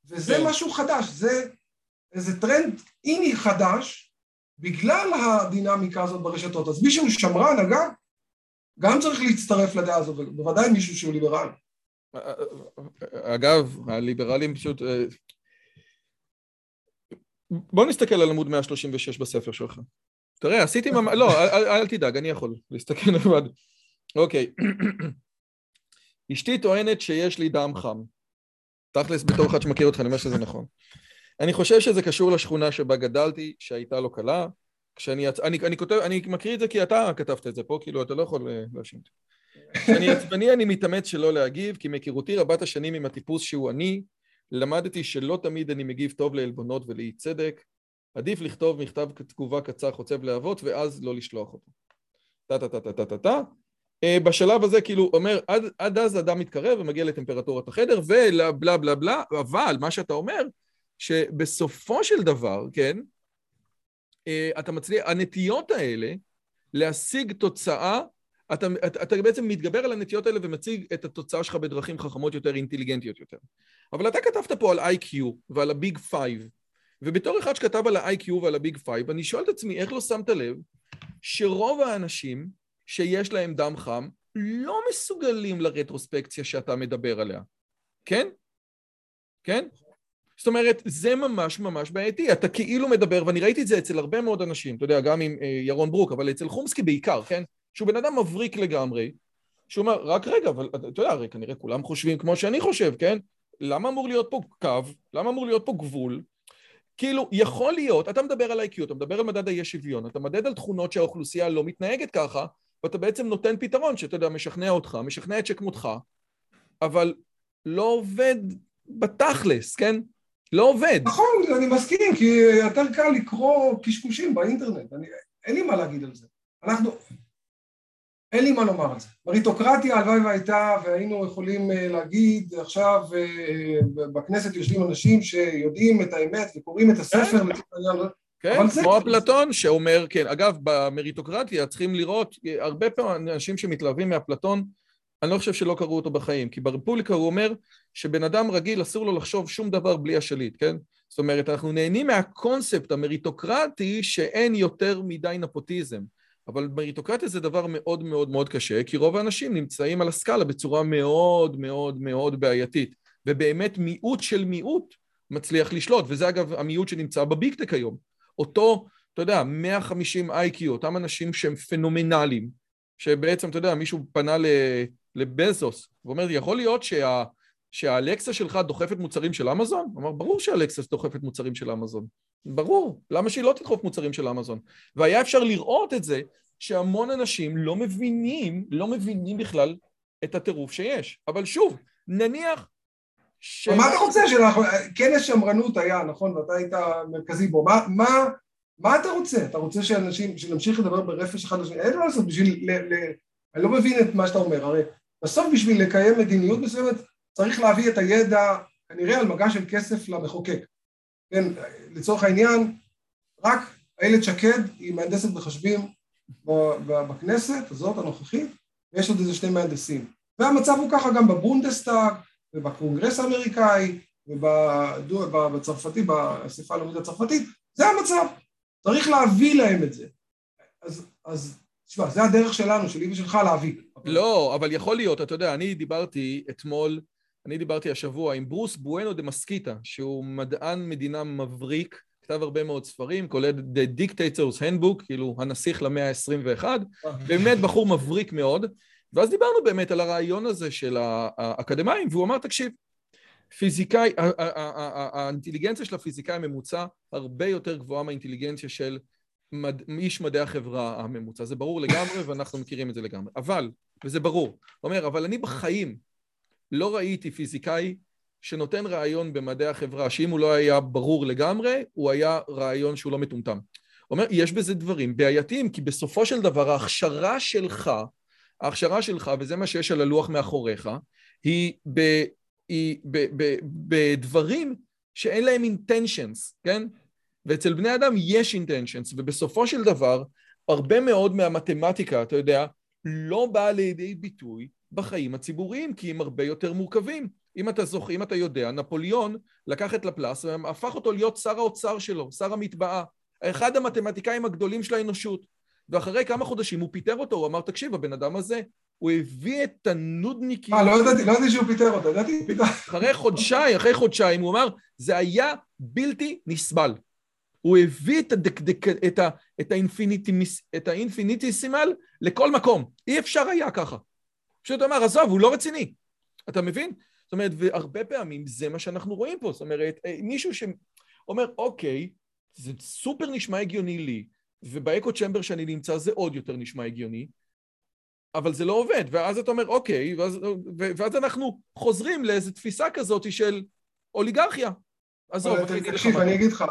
וזה כן. משהו חדש, זה איזה טרנד איני חדש, בגלל הדינמיקה הזאת ברשתות. אז מישהו שמרן, אגב, גם צריך להצטרף לדעה הזאת, בוודאי מישהו שהוא ליברל. אגב, הליברלים פשוט... אה, בוא נסתכל על עמוד 136 בספר שלך. תראה, עשיתי ממש... לא, אל, אל תדאג, אני יכול להסתכל לבד. אוקיי. אשתי טוענת שיש לי דם חם. תכלס, בתור אחד שמכיר אותך, אני אומר שזה נכון. אני חושב שזה קשור לשכונה שבה גדלתי, שהייתה לו קלה. כשאני יצ... אני, אני כותב, אני מקריא את זה כי אתה כתבת את זה פה, כאילו, אתה לא יכול אה, להאשים אותי. כשאני עצבני אני מתאמץ שלא להגיב, כי מהיכרותי רבת השנים עם הטיפוס שהוא אני, למדתי שלא תמיד אני מגיב טוב לעלבונות ולאי צדק. עדיף לכתוב מכתב תגובה קצר חוצב להבות, ואז לא לשלוח אותו. טה-טה-טה-טה-טה-טה. אה, בשלב הזה כאילו אומר, עד, עד אז אדם מתקרב ומגיע לטמפרטורת החדר ובלה בלה בלה בלה, אבל מה שאתה אומר, שבסופו של דבר, כן, אה, אתה מצליח, הנטיות האלה להשיג תוצאה, אתה, אתה, אתה בעצם מתגבר על הנטיות האלה ומציג את התוצאה שלך בדרכים חכמות יותר, אינטליגנטיות יותר. אבל אתה כתבת פה על IQ ועל ה Big Five, ובתור אחד שכתב על ה-IQ ועל ה Big Five, אני שואל את עצמי, איך לא שמת לב שרוב האנשים שיש להם דם חם לא מסוגלים לרטרוספקציה שאתה מדבר עליה, כן? כן? זאת אומרת, זה ממש ממש בעייתי. אתה כאילו מדבר, ואני ראיתי את זה אצל הרבה מאוד אנשים, אתה יודע, גם עם אה, ירון ברוק, אבל אצל חומסקי בעיקר, כן? שהוא בן אדם מבריק לגמרי, שהוא אומר, רק רגע, אבל אתה יודע, הרי כנראה כולם חושבים כמו שאני חושב, כן? למה אמור להיות פה קו? למה אמור להיות פה גבול? כאילו, יכול להיות, אתה מדבר על IQ, אתה מדבר על מדד האי שוויון, אתה מדד על תכונות שהאוכלוסייה לא מתנהגת ככה, ואתה בעצם נותן פתרון שאתה יודע, משכנע אותך, משכנע את שכמותך, אבל לא עובד בתכלס, כן? לא עובד. נכון, אני מסכים, כי יותר קל לקרוא קשקושים באינטרנט, אני, אין לי מה להגיד על זה. אנחנו, אין לי מה לומר על זה. מריטוקרטיה הלוואי והייתה, והיינו יכולים אה, להגיד עכשיו אה, בכנסת יושבים אנשים שיודעים את האמת וקוראים את הספר. כן, כמו אפלטון שאומר, כן, אגב, במריטוקרטיה צריכים לראות הרבה פעמים אנשים שמתלהבים מאפלטון, אני לא חושב שלא קראו אותו בחיים, כי ברפובליקה הוא אומר שבן אדם רגיל אסור לו לחשוב שום דבר בלי השליט, כן? זאת אומרת, אנחנו נהנים מהקונספט המריטוקרטי שאין יותר מדי נפוטיזם. אבל מריטוקרטיה זה דבר מאוד מאוד מאוד קשה, כי רוב האנשים נמצאים על הסקאלה בצורה מאוד מאוד מאוד בעייתית, ובאמת מיעוט של מיעוט מצליח לשלוט, וזה אגב המיעוט שנמצא בביגטק היום. אותו, אתה יודע, 150 איי-קיו, אותם אנשים שהם פנומנליים, שבעצם, אתה יודע, מישהו פנה לבזוס, ואומר, יכול להיות שה... שהאלקסה שלך דוחפת מוצרים של אמזון? הוא אמר, ברור שהאלקסה דוחפת מוצרים של אמזון. ברור, למה שהיא לא תדחוף מוצרים של אמזון? והיה אפשר לראות את זה שהמון אנשים לא מבינים, לא מבינים בכלל את הטירוף שיש. אבל שוב, נניח ש... מה אתה רוצה? שאנחנו... כנס שמרנות היה, נכון? ואתה היית מרכזי בו. מה, מה, מה אתה רוצה? אתה רוצה שאנשים, שנמשיך לדבר ברפש אחד לשני? אין מה לעשות בשביל... ל, ל... אני לא מבין את מה שאתה אומר. הרי בסוף בשביל לקיים מדיניות מסוימת צריך להביא את הידע, כנראה על מגע של כסף למחוקק. כן, לצורך העניין, רק איילת שקד היא מהנדסת מחשבים בכנסת הזאת הנוכחית, ויש עוד איזה שני מהנדסים. והמצב הוא ככה גם בבונדסטאג, ובקונגרס האמריקאי, ובצרפתי, באספה הלאומית הצרפתית, זה המצב. צריך להביא להם את זה. אז, אז תשמע, זה הדרך שלנו, שלי ושלך להביא. לא, אבל יכול להיות, אתה יודע, אני דיברתי אתמול אני דיברתי השבוע עם ברוס בואנו דה מסקיטה, שהוא מדען מדינה מבריק, כתב הרבה מאוד ספרים, כולל The Dictator's Handbook, כאילו הנסיך למאה ה-21, באמת בחור מבריק מאוד, ואז דיברנו באמת על הרעיון הזה של האקדמאים, והוא אמר, תקשיב, פיזיקאי, האינטליגנציה של הפיזיקאי הממוצע הרבה יותר גבוהה מהאינטליגנציה של מד, איש מדעי החברה הממוצע, זה ברור לגמרי ואנחנו מכירים את זה לגמרי, אבל, וזה ברור, הוא אומר, אבל אני בחיים לא ראיתי פיזיקאי שנותן רעיון במדעי החברה, שאם הוא לא היה ברור לגמרי, הוא היה רעיון שהוא לא מטומטם. הוא אומר, יש בזה דברים בעייתיים, כי בסופו של דבר ההכשרה שלך, ההכשרה שלך, וזה מה שיש על הלוח מאחוריך, היא, ב, היא ב, ב, בדברים שאין להם אינטנשנס, כן? ואצל בני אדם יש אינטנשנס, ובסופו של דבר, הרבה מאוד מהמתמטיקה, אתה יודע, לא באה לידי ביטוי בחיים הציבוריים, כי הם הרבה יותר מורכבים. אם אתה זוכר, אם אתה יודע, נפוליאון לקח את לפלס והפך אותו להיות שר האוצר שלו, שר המטבעה, אחד המתמטיקאים הגדולים של האנושות. ואחרי כמה חודשים הוא פיטר אותו, הוא אמר, תקשיב, הבן אדם הזה, הוא הביא את הנודניקים... אה, לא ידעתי, לא ידעתי שהוא פיטר אותו, ידעתי, פיטר. אחרי חודשיים, אחרי חודשיים, הוא אמר, זה היה בלתי נסבל. הוא הביא את, הדק, את, ה, את, ה infinitimis, את ה infinitesimal לכל מקום. אי אפשר היה ככה. פשוט אומר, עזוב, הוא לא רציני. אתה מבין? זאת אומרת, והרבה פעמים זה מה שאנחנו רואים פה. זאת אומרת, אה, מישהו שאומר, אוקיי, זה סופר נשמע הגיוני לי, ובאקו צ'מבר שאני נמצא זה עוד יותר נשמע הגיוני, אבל זה לא עובד, ואז אתה אומר, אוקיי, ואז, ואז אנחנו חוזרים לאיזו תפיסה כזאת של אוליגרכיה. עזוב, אני אגיד לך תקשיב, אני אגיד לך,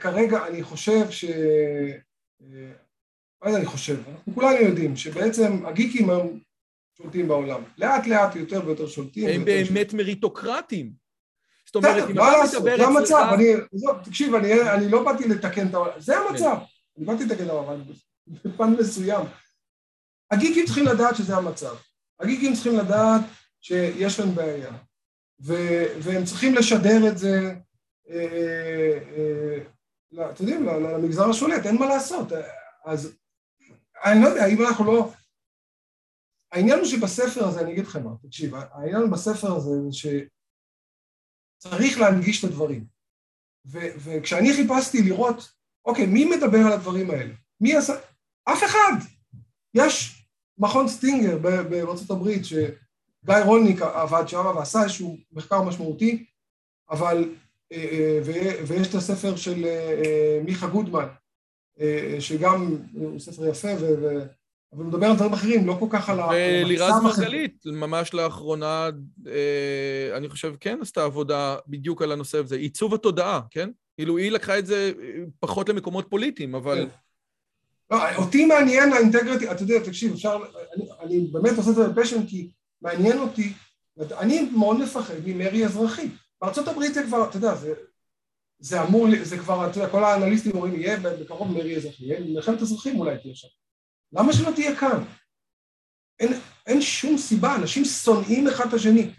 כרגע אני חושב ש... מה זה אני חושב? אנחנו כולנו יודעים שבעצם הגיקים הם שולטים בעולם. לאט לאט יותר ויותר שולטים. הם באמת מריטוקרטים. זאת אומרת, אם אתה מדבר אצלך... זה המצב, אני... תקשיב, אני לא באתי לתקן את העולם, זה המצב. אני באתי את העולם, בפן מסוים. הגיקים צריכים לדעת שזה המצב. הגיקים צריכים לדעת שיש להם בעיה. והם צריכים לשדר את זה אה, אה, אתם יודעים, למגזר השולט, אין מה לעשות. אז אני לא יודע, אם אנחנו לא... העניין הוא שבספר הזה, אני אגיד לכם מה, תקשיב, העניין בספר הזה זה שצריך להנגיש את הדברים. ו- וכשאני חיפשתי לראות, אוקיי, מי מדבר על הדברים האלה? מי עשה... אף אחד! יש מכון סטינגר בארצות הברית, שגיא רולניק עבד שם ועשה איזשהו מחקר משמעותי, אבל אה, אה, ויש את הספר של אה, מיכה גודמן, שגם הוא ספר יפה, אבל הוא מדבר על דברים אחרים, לא כל כך על ה... ולירז מרגלית, ממש לאחרונה, אני חושב, כן עשתה עבודה בדיוק על הנושא הזה, עיצוב התודעה, כן? כאילו, היא לקחה את זה פחות למקומות פוליטיים, אבל... כן. לא, אותי מעניין האינטגריטי, אתה יודע, תקשיב, אפשר, אני, אני באמת עושה את זה בפשן כי מעניין אותי, אני מאוד מפחד ממרי אזרחי. בארצות הברית זה כבר, אתה יודע, זה, זה אמור, זה כבר, אתה יודע, כל האנליסטים אומרים, יהיה בקרוב מרי אזרחי, יהיה מלחמת אזרחים אולי תהיה שם. למה שלא תהיה כאן? אין, אין שום סיבה, אנשים שונאים אחד את השני.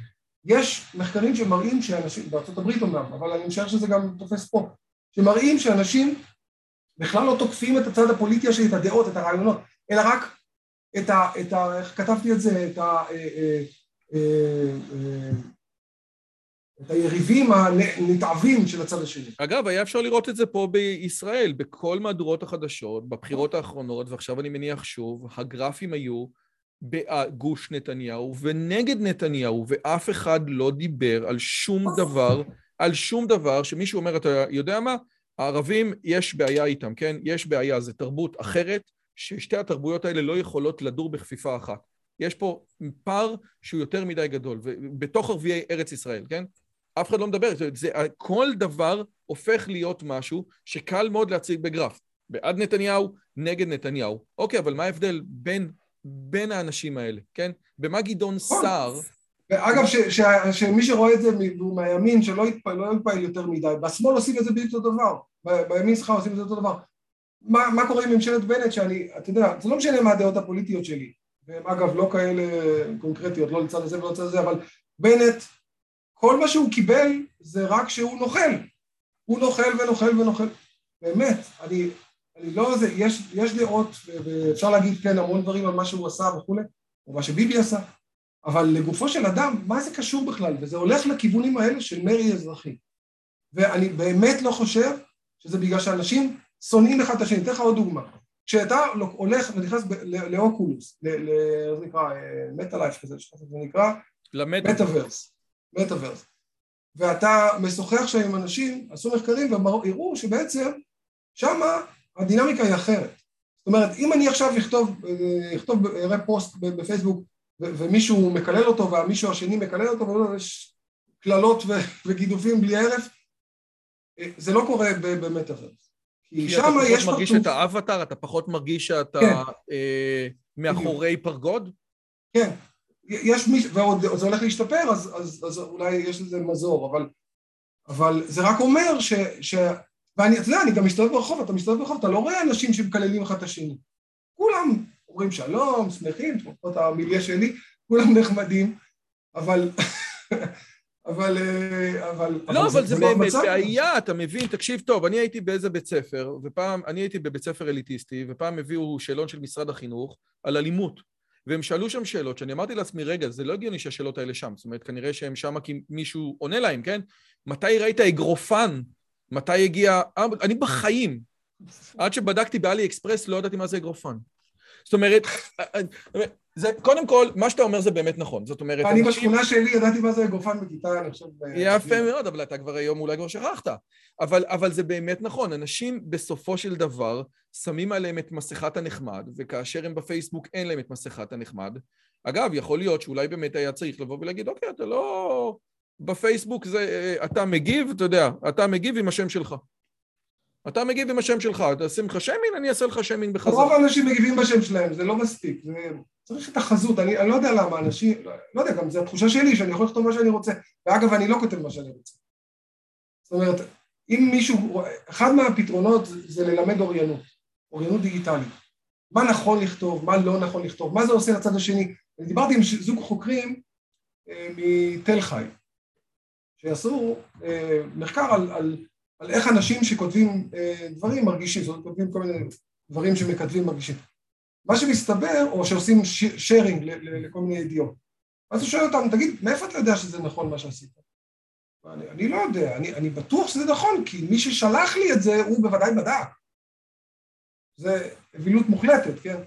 יש מחקרים שמראים שאנשים, בארצות הברית אומנם, אבל אני משער שזה גם תופס פה, שמראים שאנשים בכלל לא תוקפים את הצד הפוליטי השני, את הדעות, את הרעיונות, אלא רק את ה... את ה איך כתבתי את זה? את ה... אה, אה, אה, את היריבים הנתעבים של הצד השני. אגב, היה אפשר לראות את זה פה בישראל, בכל מהדורות החדשות, בבחירות האחרונות, ועכשיו אני מניח שוב, הגרפים היו בגוש נתניהו ונגד נתניהו, ואף אחד לא דיבר על שום דבר, על שום דבר שמישהו אומר, אתה יודע מה? הערבים, יש בעיה איתם, כן? יש בעיה, זה תרבות אחרת, ששתי התרבויות האלה לא יכולות לדור בכפיפה אחת. יש פה פער שהוא יותר מדי גדול, בתוך ערביי ארץ ישראל, כן? אף אחד לא מדבר, זה, כל דבר הופך להיות משהו שקל מאוד להציג בגרף. בעד נתניהו, נגד נתניהו. אוקיי, אבל מה ההבדל בין, בין האנשים האלה, כן? במה גדעון נכון. סער... אגב, שמי שרואה את זה מהימין, שלא יתפעל, לא יתפעל יותר מדי, בשמאל עושים את זה בדיוק אותו דבר, בימין שלך עושים את זה אותו דבר. מה, מה קורה עם ממשלת בנט שאני, אתה יודע, זה לא משנה מה הדעות הפוליטיות שלי, והן אגב לא כאלה קונקרטיות, לא לצד הזה ולא לצד הזה, אבל בנט כל מה שהוא קיבל זה רק שהוא נוכל. הוא נוכל ונוכל ונוכל. באמת, אני לא... זה, יש, יש דעות, ואפשר להגיד כן המון דברים על מה שהוא עשה וכולי, או מה שביבי עשה, אבל לגופו של אדם, מה זה קשור בכלל? וזה הולך לכיוונים האלה של מרי אזרחי. ואני באמת לא חושב שזה בגלל שאנשים שונאים אחד את השני. אתן לך עוד דוגמה. כשאתה הולך ונכנס לאוקולוס, איך נקרא, מטה לייף כזה, זה נקרא, למטאוורס. מטאוורס. ואתה משוחח שם עם אנשים, עשו מחקרים והראו שבעצם שמה הדינמיקה היא אחרת. זאת אומרת, אם אני עכשיו אכתוב, אכתוב, אראה פוסט בפייסבוק ומישהו מקלל אותו והמישהו השני מקלל אותו ויש קללות וגידופים בלי הרף, זה לא קורה במטאוורס. כי שם יש... אתה פחות מרגיש את האבטר, אתה פחות מרגיש שאתה כן. אה, מאחורי פרגוד? כן, יש מי, ועוד זה הולך להשתפר, אז, אז, אז אולי יש לזה מזור, אבל, אבל זה רק אומר ש... ש... ואני, אתה יודע, אני גם מסתובב ברחוב, אתה מסתובב ברחוב, אתה לא רואה אנשים שמקללים אחד את השני. כולם אומרים שלום, שמחים, לפחות המיליה שלי, כולם נחמדים, אבל... אבל... אה, אבל... לא, אבל זה לא באמת בעיה, אתה מבין? תקשיב טוב, אני הייתי באיזה בית ספר, ופעם, אני הייתי בבית ספר אליטיסטי, ופעם הביאו שאלון של משרד החינוך על אלימות. והם שאלו שם שאלות, שאני אמרתי לעצמי, רגע, זה לא הגיוני שהשאלות האלה שם. זאת אומרת, כנראה שהם שם כי מישהו עונה להם, כן? מתי ראית אגרופן? מתי הגיע... אני בחיים, עד שבדקתי באלי אקספרס, לא ידעתי מה זה אגרופן. זאת אומרת, זה, קודם כל, מה שאתה אומר זה באמת נכון. זאת אומרת... אני. בשכונה שלי ידעתי מה זה אגרופן בכיתה, אני חושב... יפה מאוד, אבל אתה כבר היום אולי כבר שכחת. אבל, אבל זה באמת נכון, אנשים בסופו של דבר שמים עליהם את מסכת הנחמד, וכאשר הם בפייסבוק אין להם את מסכת הנחמד. אגב, יכול להיות שאולי באמת היה צריך לבוא ולהגיד, אוקיי, אתה לא... בפייסבוק זה... אה, אתה מגיב, אתה יודע, אתה מגיב עם השם שלך. אתה מגיב עם השם שלך, אתה שים לך שמין, אני אעשה לך שמין בחזרה. רוב האנשים מגיבים בשם שלהם, זה לא מספיק. זה... צריך את החזות, אני, אני לא יודע למה אנשים, לא, לא יודע, גם זו התחושה שלי שאני יכול לכתוב מה שאני רוצה. ואגב, אני לא כותב מה שאני רוצה. זאת אומרת, אם מישהו, אחד מהפתרונות זה ללמד אוריינות, אוריינות דיגיטלית. מה נכון לכתוב, מה לא נכון לכתוב, מה זה עושה לצד השני. אני דיברתי עם זוג חוקרים אה, מתל חי, שעשו אה, מחקר על, על, על איך אנשים שכותבים אה, דברים מרגישים, זאת אומרת, כותבים כל מיני דברים שמכתבים מרגישים. מה שמסתבר, או שעושים שיירינג לכל מיני ידיעות. אז הוא שואל אותם, תגיד, מאיפה אתה יודע שזה נכון מה שעשית? אני, אני לא יודע, אני, אני בטוח שזה נכון, כי מי ששלח לי את זה, הוא בוודאי בדק. זה אווילות מוחלטת, כן?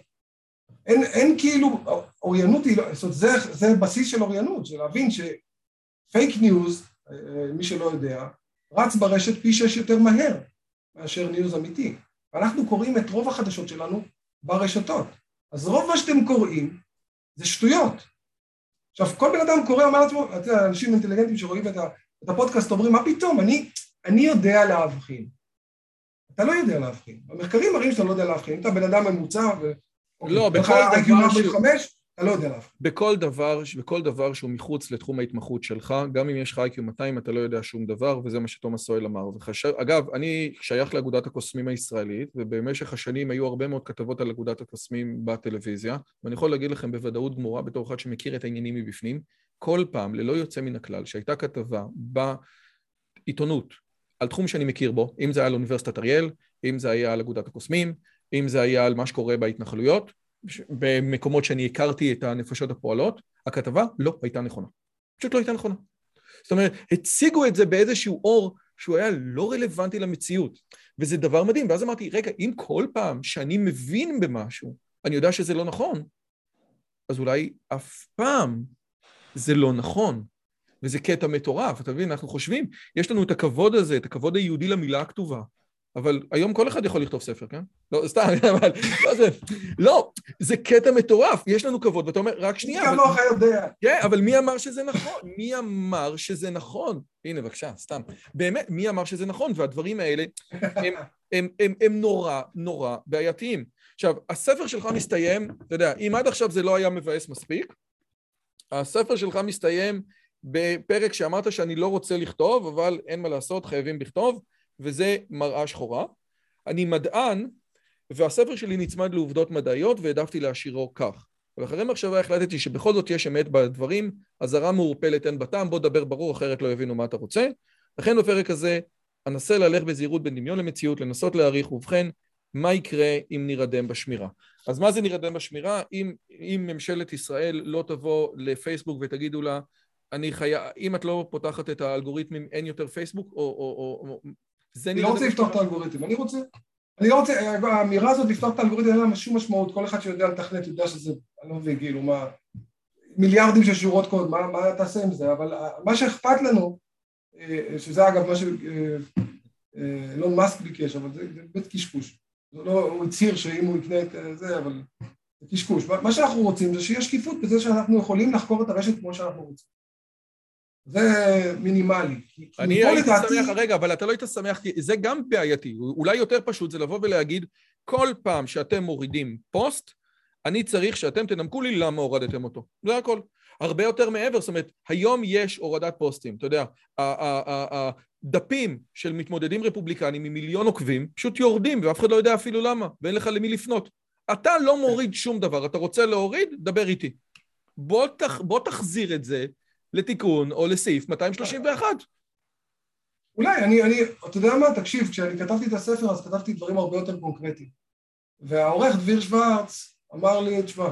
אין, אין כאילו, אוריינות היא לא, זאת אומרת, זה, זה בסיס של אוריינות, של להבין שפייק ניוז, מי שלא יודע, רץ ברשת פי שש יותר מהר מאשר news אמיתי. ואנחנו קוראים את רוב החדשות שלנו ברשתות. אז רוב מה שאתם קוראים זה שטויות. עכשיו, כל בן אדם קורא, אומר לעצמו, אתה יודע, אנשים אינטליגנטים שרואים את, ה, את הפודקאסט אומרים, מה פתאום, אני, אני יודע להבחין. אתה לא יודע להבחין. המחקרים מראים שאתה לא יודע להבחין. אתה בן אדם ממוצע, ו... לא, בכל דבר שהוא... לא. בכל דבר, בכל דבר שהוא מחוץ לתחום ההתמחות שלך, גם אם יש לך איי-קיו 200 אתה לא יודע שום דבר, וזה מה שתומאס סואל אמר. וחש... אגב, אני שייך לאגודת הקוסמים הישראלית, ובמשך השנים היו הרבה מאוד כתבות על אגודת הקוסמים בטלוויזיה, ואני יכול להגיד לכם בוודאות גמורה, בתור אחד שמכיר את העניינים מבפנים, כל פעם, ללא יוצא מן הכלל, שהייתה כתבה בעיתונות על תחום שאני מכיר בו, אם זה היה על אוניברסיטת אריאל, אם זה היה על אגודת הקוסמים, אם זה היה על מה שקורה בהתנחלויות, במקומות שאני הכרתי את הנפשות הפועלות, הכתבה לא הייתה נכונה. פשוט לא הייתה נכונה. זאת אומרת, הציגו את זה באיזשהו אור שהוא היה לא רלוונטי למציאות, וזה דבר מדהים. ואז אמרתי, רגע, אם כל פעם שאני מבין במשהו, אני יודע שזה לא נכון, אז אולי אף פעם זה לא נכון. וזה קטע מטורף, אתה מבין? אנחנו חושבים, יש לנו את הכבוד הזה, את הכבוד היהודי למילה הכתובה. אבל היום כל אחד יכול לכתוב ספר, כן? לא, סתם, אבל... לא, זה, לא, זה קטע מטורף, יש לנו כבוד, ואתה אומר, רק שנייה... מי כמוך יודע. כן, אבל מי אמר שזה נכון? מי אמר שזה נכון? הנה, בבקשה, סתם. באמת, מי אמר שזה נכון? והדברים האלה הם, הם, הם, הם, הם נורא נורא בעייתיים. עכשיו, הספר שלך מסתיים, אתה יודע, אם עד עכשיו זה לא היה מבאס מספיק, הספר שלך מסתיים בפרק שאמרת שאני לא רוצה לכתוב, אבל אין מה לעשות, חייבים לכתוב. וזה מראה שחורה. אני מדען, והספר שלי נצמד לעובדות מדעיות והעדפתי להשאירו כך. ואחרי מחשבה החלטתי שבכל זאת יש אמת בדברים, אזהרה מעורפלת אין בטעם, בוא דבר ברור אחרת לא יבינו מה אתה רוצה. לכן בפרק הזה אנסה ללך בזהירות בין דמיון למציאות, לנסות להעריך, ובכן, מה יקרה אם נירדם בשמירה? אז מה זה נירדם בשמירה? אם, אם ממשלת ישראל לא תבוא לפייסבוק ותגידו לה, אני חי... אם את לא פותחת את האלגוריתמים אין יותר פייסבוק, או, או, או אני לא רוצה לפתוח את האלגוריתם, אני רוצה, אני לא רוצה, האמירה הזאת לפתוח את האלגוריתם אין לה שום משמעות, כל אחד שיודע לתכנת יודע שזה, אני לא מבין, כאילו מה, מיליארדים של שורות קוד, מה, מה תעשה עם זה, אבל מה שאכפת לנו, אה, שזה אגב מה שאילון מאסק ביקש, אבל זה בית קשקוש, זה לא, הוא הצהיר שאם הוא יקנה את אה, זה, אבל זה קשקוש, מה שאנחנו רוצים זה שיהיה שקיפות בזה שאנחנו יכולים לחקור את הרשת כמו שאנחנו רוצים זה מינימלי. אני הייתי לדעתי... שמח, רגע, אבל אתה לא היית שמח, זה גם בעייתי. אולי יותר פשוט זה לבוא ולהגיד, כל פעם שאתם מורידים פוסט, אני צריך שאתם תנמקו לי למה הורדתם אותו. זה הכל. הרבה יותר מעבר, זאת אומרת, היום יש הורדת פוסטים, אתה יודע, דפים של מתמודדים רפובליקנים עם מיליון עוקבים פשוט יורדים ואף אחד לא יודע אפילו למה, ואין לך למי לפנות. אתה לא מוריד שום דבר, אתה רוצה להוריד? דבר איתי. בוא, תח, בוא תחזיר את זה לתיקון או לסעיף 231. אולי, אני, אני, אתה יודע מה? תקשיב, כשאני כתבתי את הספר אז כתבתי דברים הרבה יותר קונקרטיים. והעורך דביר שוורץ אמר לי, תשמע,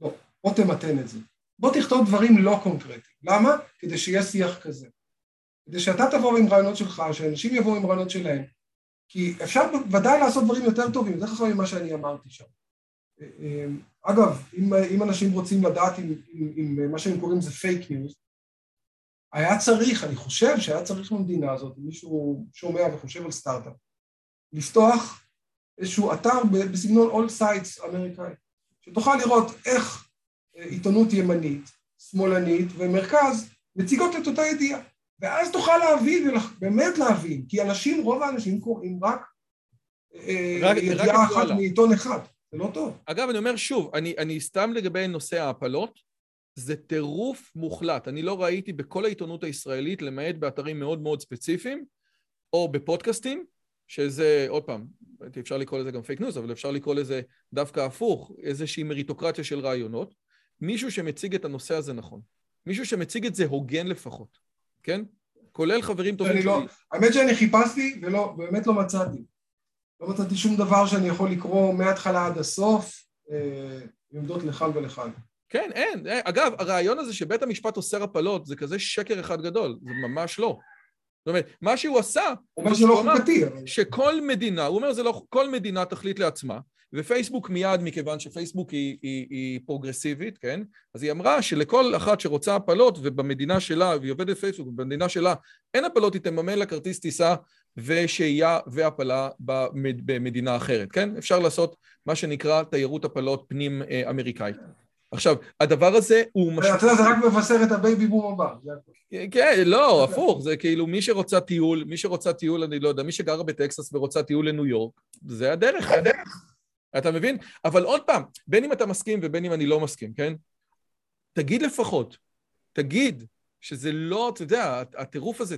בוא, בוא תמתן את זה. בוא תכתוב דברים לא קונקרטיים. למה? כדי שיהיה שיח כזה. כדי שאתה תבוא עם רעיונות שלך, שאנשים יבואו עם רעיונות שלהם. כי אפשר ודאי לעשות דברים יותר טובים, יותר חכמים ממה שאני אמרתי שם. אגב, אם, אם אנשים רוצים לדעת אם, אם, אם מה שהם קוראים זה פייק ניוז, היה צריך, אני חושב שהיה צריך במדינה הזאת, אם מישהו שומע וחושב על סטארט-אפ, לפתוח איזשהו אתר בסגנון AllSides אמריקאי, שתוכל לראות איך אה, עיתונות ימנית, שמאלנית ומרכז מציגות את אותה ידיעה. ואז תוכל להבין, באמת להבין, כי אנשים, רוב האנשים קוראים רק, אה, רק ידיעה אחת מעיתון אחד, זה לא טוב. אגב, אני אומר שוב, אני, אני סתם לגבי נושא ההפלות, זה טירוף מוחלט. אני לא ראיתי בכל העיתונות הישראלית, למעט באתרים מאוד מאוד ספציפיים, או בפודקאסטים, שזה, עוד פעם, אפשר לקרוא לזה גם פייק ניוז, אבל אפשר לקרוא לזה דווקא הפוך, איזושהי מריטוקרטיה של רעיונות, מישהו שמציג את הנושא הזה נכון. מישהו שמציג את זה הוגן לפחות, כן? כולל חברים טובים שלי. לא, האמת שאני חיפשתי ולא, באמת לא מצאתי. לא מצאתי שום דבר שאני יכול לקרוא מההתחלה עד הסוף, אה, עמדות לכאן ולכאן. כן, אין. אגב, הרעיון הזה שבית המשפט אוסר הפלות זה כזה שקר אחד גדול, זה ממש לא. זאת אומרת, מה שהוא עשה... הוא אומר שזה לא חוקתי. שכל מדינה, הוא אומר זה לא, כל מדינה תחליט לעצמה, ופייסבוק מיד, מכיוון שפייסבוק היא, היא, היא פרוגרסיבית, כן? אז היא אמרה שלכל אחת שרוצה הפלות, ובמדינה שלה, והיא עובדת פייסבוק, ובמדינה שלה אין הפלות, היא תממן לה כרטיס טיסה ושהייה והפלה במדינה אחרת, כן? אפשר לעשות מה שנקרא תיירות הפלות פנים אה, אמריקאית. עכשיו, הדבר הזה הוא. אתה יודע, זה רק מבשר את הבייבי בום הבא. כן, לא, הפוך, זה כאילו מי שרוצה טיול, מי שרוצה טיול, אני לא יודע, מי שגרה בטקסס ורוצה טיול לניו יורק, זה הדרך, זה הדרך. אתה מבין? אבל עוד פעם, בין אם אתה מסכים ובין אם אני לא מסכים, כן? תגיד לפחות, תגיד שזה לא, אתה יודע, הטירוף הזה,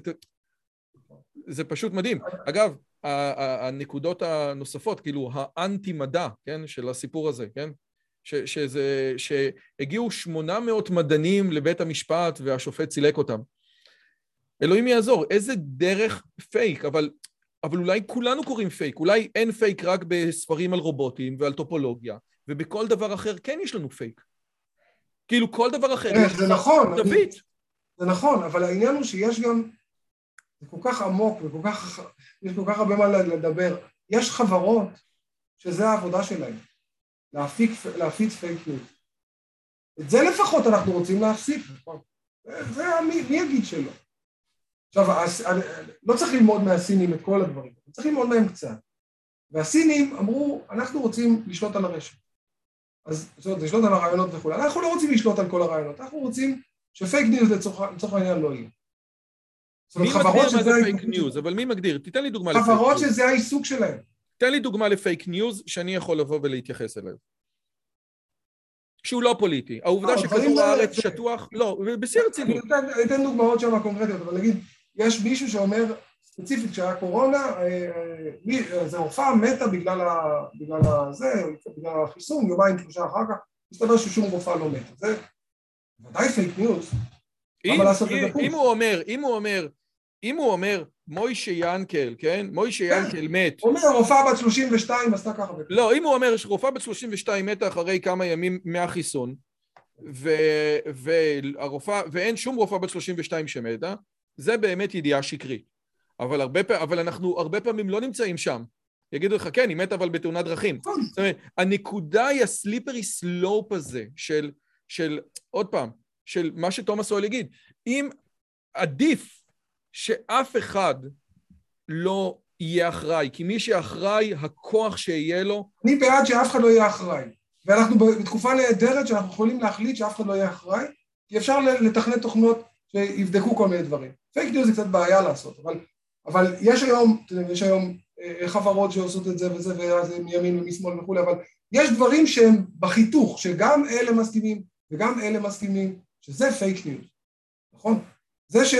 זה פשוט מדהים. אגב, הנקודות הנוספות, כאילו האנטי-מדע, כן, של הסיפור הזה, כן? ש, שזה, שהגיעו 800 מדענים לבית המשפט והשופט סילק אותם. אלוהים יעזור, איזה דרך פייק, אבל, אבל אולי כולנו קוראים פייק, אולי אין פייק רק בספרים על רובוטים ועל טופולוגיה, ובכל דבר אחר כן יש לנו פייק. כאילו כל דבר אחר. כן, זה נכון. תווית. זה נכון, אבל העניין הוא שיש גם, זה כל כך עמוק וכל כך, יש כל כך הרבה מה לדבר. יש חברות שזה העבודה שלהן. להפיק, להפיץ פייק ניוז. את זה לפחות אנחנו רוצים להפסיק, נכון? זה, מי, מי יגיד שלא? עכשיו, לא צריך ללמוד מהסינים את כל הדברים, צריך ללמוד מהם קצת. והסינים אמרו, אנחנו רוצים לשלוט על הרשת. אז זאת אומרת, לשלוט על הרעיונות וכולי. אנחנו לא רוצים לשלוט על כל הרעיונות, אנחנו רוצים שפייק ניוז לצורך העניין לא יהיה. מי מגדיר מה זה פייק ניוז? אבל מי מגדיר? תיתן לי דוגמה לפייק ניוז. חברות שזה העיסוק שלהם. תן לי דוגמה לפייק ניוז שאני יכול לבוא ולהתייחס אליו. שהוא לא פוליטי. העובדה לא, שכדור הארץ שטוח, לא, בשיא הרצינות. אני אתן דוגמאות שם קונקרטיות, אבל נגיד, יש מישהו שאומר, ספציפית כשהיה קורונה, אה, אה, איזה רופאה מתה בגלל הזה, בגלל החיסון, יומיים שלושה אחר כך, מסתבר ששום רופאה לא מתה. זה ודאי פייק ניוז. אם הוא אומר, אם הוא אומר, אם הוא אומר, מוישה ינקל, כן? מוישה ינקל מת. הוא אומר, רופאה בת 32 עשתה ככה. לא, אם הוא אומר שרופאה בת 32 מתה אחרי כמה ימים מהחיסון, והרופאה, ואין שום רופאה בת 32 שמתה, זה באמת ידיעה שקרית. אבל, הרבה, אבל אנחנו הרבה פעמים לא נמצאים שם. יגידו לך, כן, היא מתה אבל בתאונת דרכים. נכון. זאת אומרת, הנקודה היא ה slippery slope הזה של, של, עוד פעם, של מה שתומאס סואל יגיד. אם עדיף שאף אחד לא יהיה אחראי, כי מי שאחראי, הכוח שיהיה לו... אני בעד שאף אחד לא יהיה אחראי. ואנחנו בתקופה נהדרת שאנחנו יכולים להחליט שאף אחד לא יהיה אחראי, כי אפשר לתכנן תוכנות שיבדקו כל מיני דברים. פייק ניוז זה קצת בעיה לעשות, אבל, אבל יש היום, יש היום אה, חברות שעושות את זה וזה, ואז מימין ומשמאל וכולי, אבל יש דברים שהם בחיתוך, שגם אלה מסכימים וגם אלה מסכימים, שזה פייק ניוז, נכון? זה ש...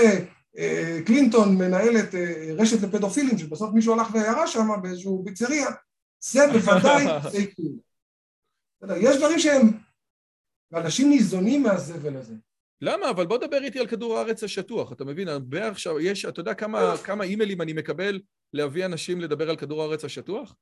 קלינטון מנהלת רשת לפדופילים, שבסוף מישהו הלך וירה שם באיזשהו פיצריה, זה בוודאי פייק ניוז. יש דברים שהם, ואנשים ניזונים מהזבל הזה. למה? אבל בוא דבר איתי על כדור הארץ השטוח, אתה מבין? הרבה עכשיו, יש, אתה יודע כמה, כמה אימיילים אני מקבל להביא אנשים לדבר על כדור הארץ השטוח?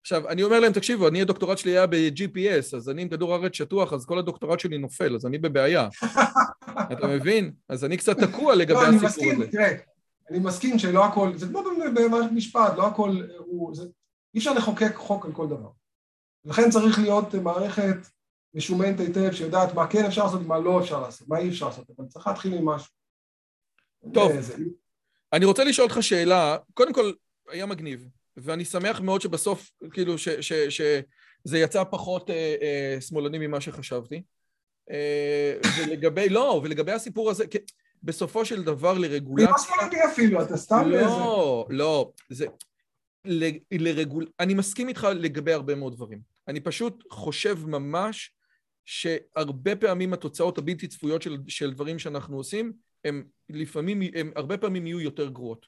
עכשיו, אני אומר להם, תקשיבו, אני הדוקטורט שלי היה ב-GPS, אז אני עם כדור הארץ שטוח, אז כל הדוקטורט שלי נופל, אז אני בבעיה. אתה מבין? אז אני קצת תקוע לגבי לא, הסיפור מסכים, הזה. תראה, אני מסכים שלא הכל, זה כמו במערכת משפט, לא הכל הוא... זה, אי אפשר לחוקק חוק על כל דבר. לכן צריך להיות מערכת משומנת היטב, שיודעת מה כן אפשר לעשות ומה לא אפשר לעשות, מה אי אפשר לעשות, אבל צריך להתחיל עם משהו. טוב, זה... אני רוצה לשאול אותך שאלה, קודם כל, היה מגניב, ואני שמח מאוד שבסוף, כאילו, שזה יצא פחות אה, אה, שמאלני ממה שחשבתי. אה, ולגבי, לא, ולגבי הסיפור הזה, בסופו של דבר לרגולציה... לא שמאלני אפילו, אתה סתם... לא, לא, זה... לרגול... אני מסכים איתך לגבי הרבה מאוד דברים. אני פשוט חושב ממש שהרבה פעמים התוצאות הבלתי צפויות של, של דברים שאנחנו עושים, הם לפעמים, הם הרבה פעמים יהיו יותר גרועות.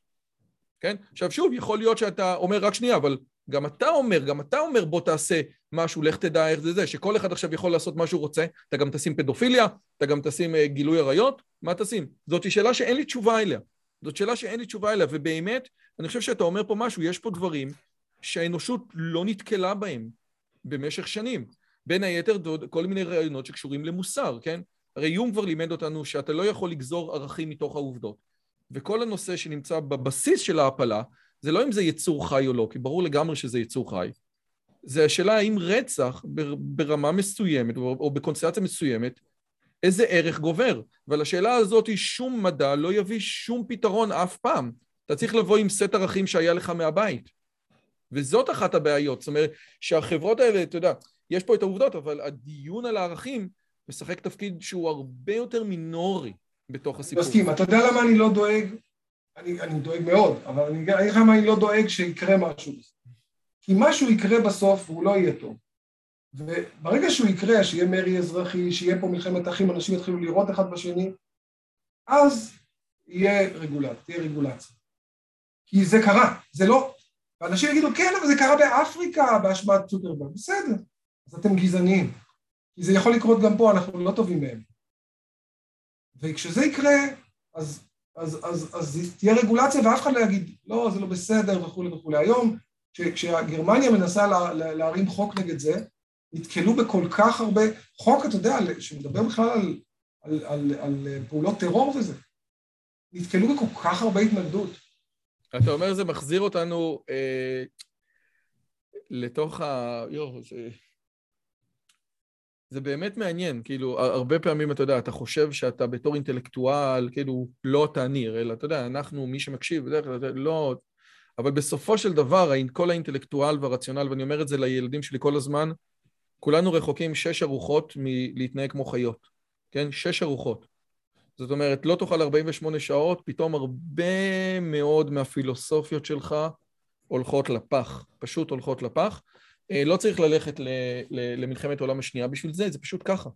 כן? עכשיו שוב, יכול להיות שאתה אומר רק שנייה, אבל גם אתה אומר, גם אתה אומר בוא תעשה משהו, לך תדע איך זה זה, שכל אחד עכשיו יכול לעשות מה שהוא רוצה, אתה גם תשים פדופיליה, אתה גם תשים uh, גילוי עריות, מה תשים? זאת שאלה שאין לי תשובה אליה. זאת שאלה שאין לי תשובה אליה, ובאמת, אני חושב שאתה אומר פה משהו, יש פה דברים שהאנושות לא נתקלה בהם במשך שנים. בין היתר כל מיני רעיונות שקשורים למוסר, כן? הרי יום כבר לימד אותנו שאתה לא יכול לגזור ערכים מתוך העובדות. וכל הנושא שנמצא בבסיס של ההעפלה, זה לא אם זה יצור חי או לא, כי ברור לגמרי שזה יצור חי. זה השאלה האם רצח ברמה מסוימת או בקונסטרציה מסוימת, איזה ערך גובר. ועל השאלה הזאת שום מדע לא יביא שום פתרון אף פעם. אתה צריך לבוא עם סט ערכים שהיה לך מהבית. וזאת אחת הבעיות. זאת אומרת, שהחברות האלה, אתה יודע, יש פה את העובדות, אבל הדיון על הערכים משחק תפקיד שהוא הרבה יותר מינורי בתוך הסיפור. מסכים. אתה יודע למה אני לא דואג? אני, אני דואג מאוד, אבל אני אגיד לך למה אני לא דואג שיקרה משהו. כי משהו יקרה בסוף והוא לא יהיה טוב. וברגע שהוא יקרה, שיהיה מרי אזרחי, שיהיה פה מלחמת אחים, אנשים יתחילו לראות אחד בשני, אז יהיה רגולציה, תהיה רגולציה. כי זה קרה, זה לא... ואנשים יגידו, כן, אבל זה קרה באפריקה בהשפעת צוקרברג, בסדר, אז אתם גזעניים. כי זה יכול לקרות גם פה, אנחנו לא טובים מהם. וכשזה יקרה, אז, אז, אז, אז תהיה רגולציה ואף אחד לא יגיד, לא, זה לא בסדר וכולי וכולי. היום, כשגרמניה מנסה לה, לה, להרים חוק נגד זה, נתקלו בכל כך הרבה, חוק, אתה יודע, שמדבר בכלל על, על, על, על פעולות טרור וזה, נתקלו בכל כך הרבה התנגדות. אתה אומר זה מחזיר אותנו אה, לתוך ה... יו, זה... זה באמת מעניין, כאילו, הרבה פעמים, אתה יודע, אתה חושב שאתה בתור אינטלקטואל, כאילו, לא אתה ניר, אלא, אתה יודע, אנחנו, מי שמקשיב, בדרך כלל, לא... אבל בסופו של דבר, כל האינטלקטואל והרציונל, ואני אומר את זה לילדים שלי כל הזמן, כולנו רחוקים שש ארוחות מלהתנהג כמו חיות, כן? שש ארוחות. זאת אומרת, לא תאכל 48 שעות, פתאום הרבה מאוד מהפילוסופיות שלך הולכות לפח, פשוט הולכות לפח. אה, לא צריך ללכת למלחמת העולם השנייה בשביל זה, זה פשוט ככה.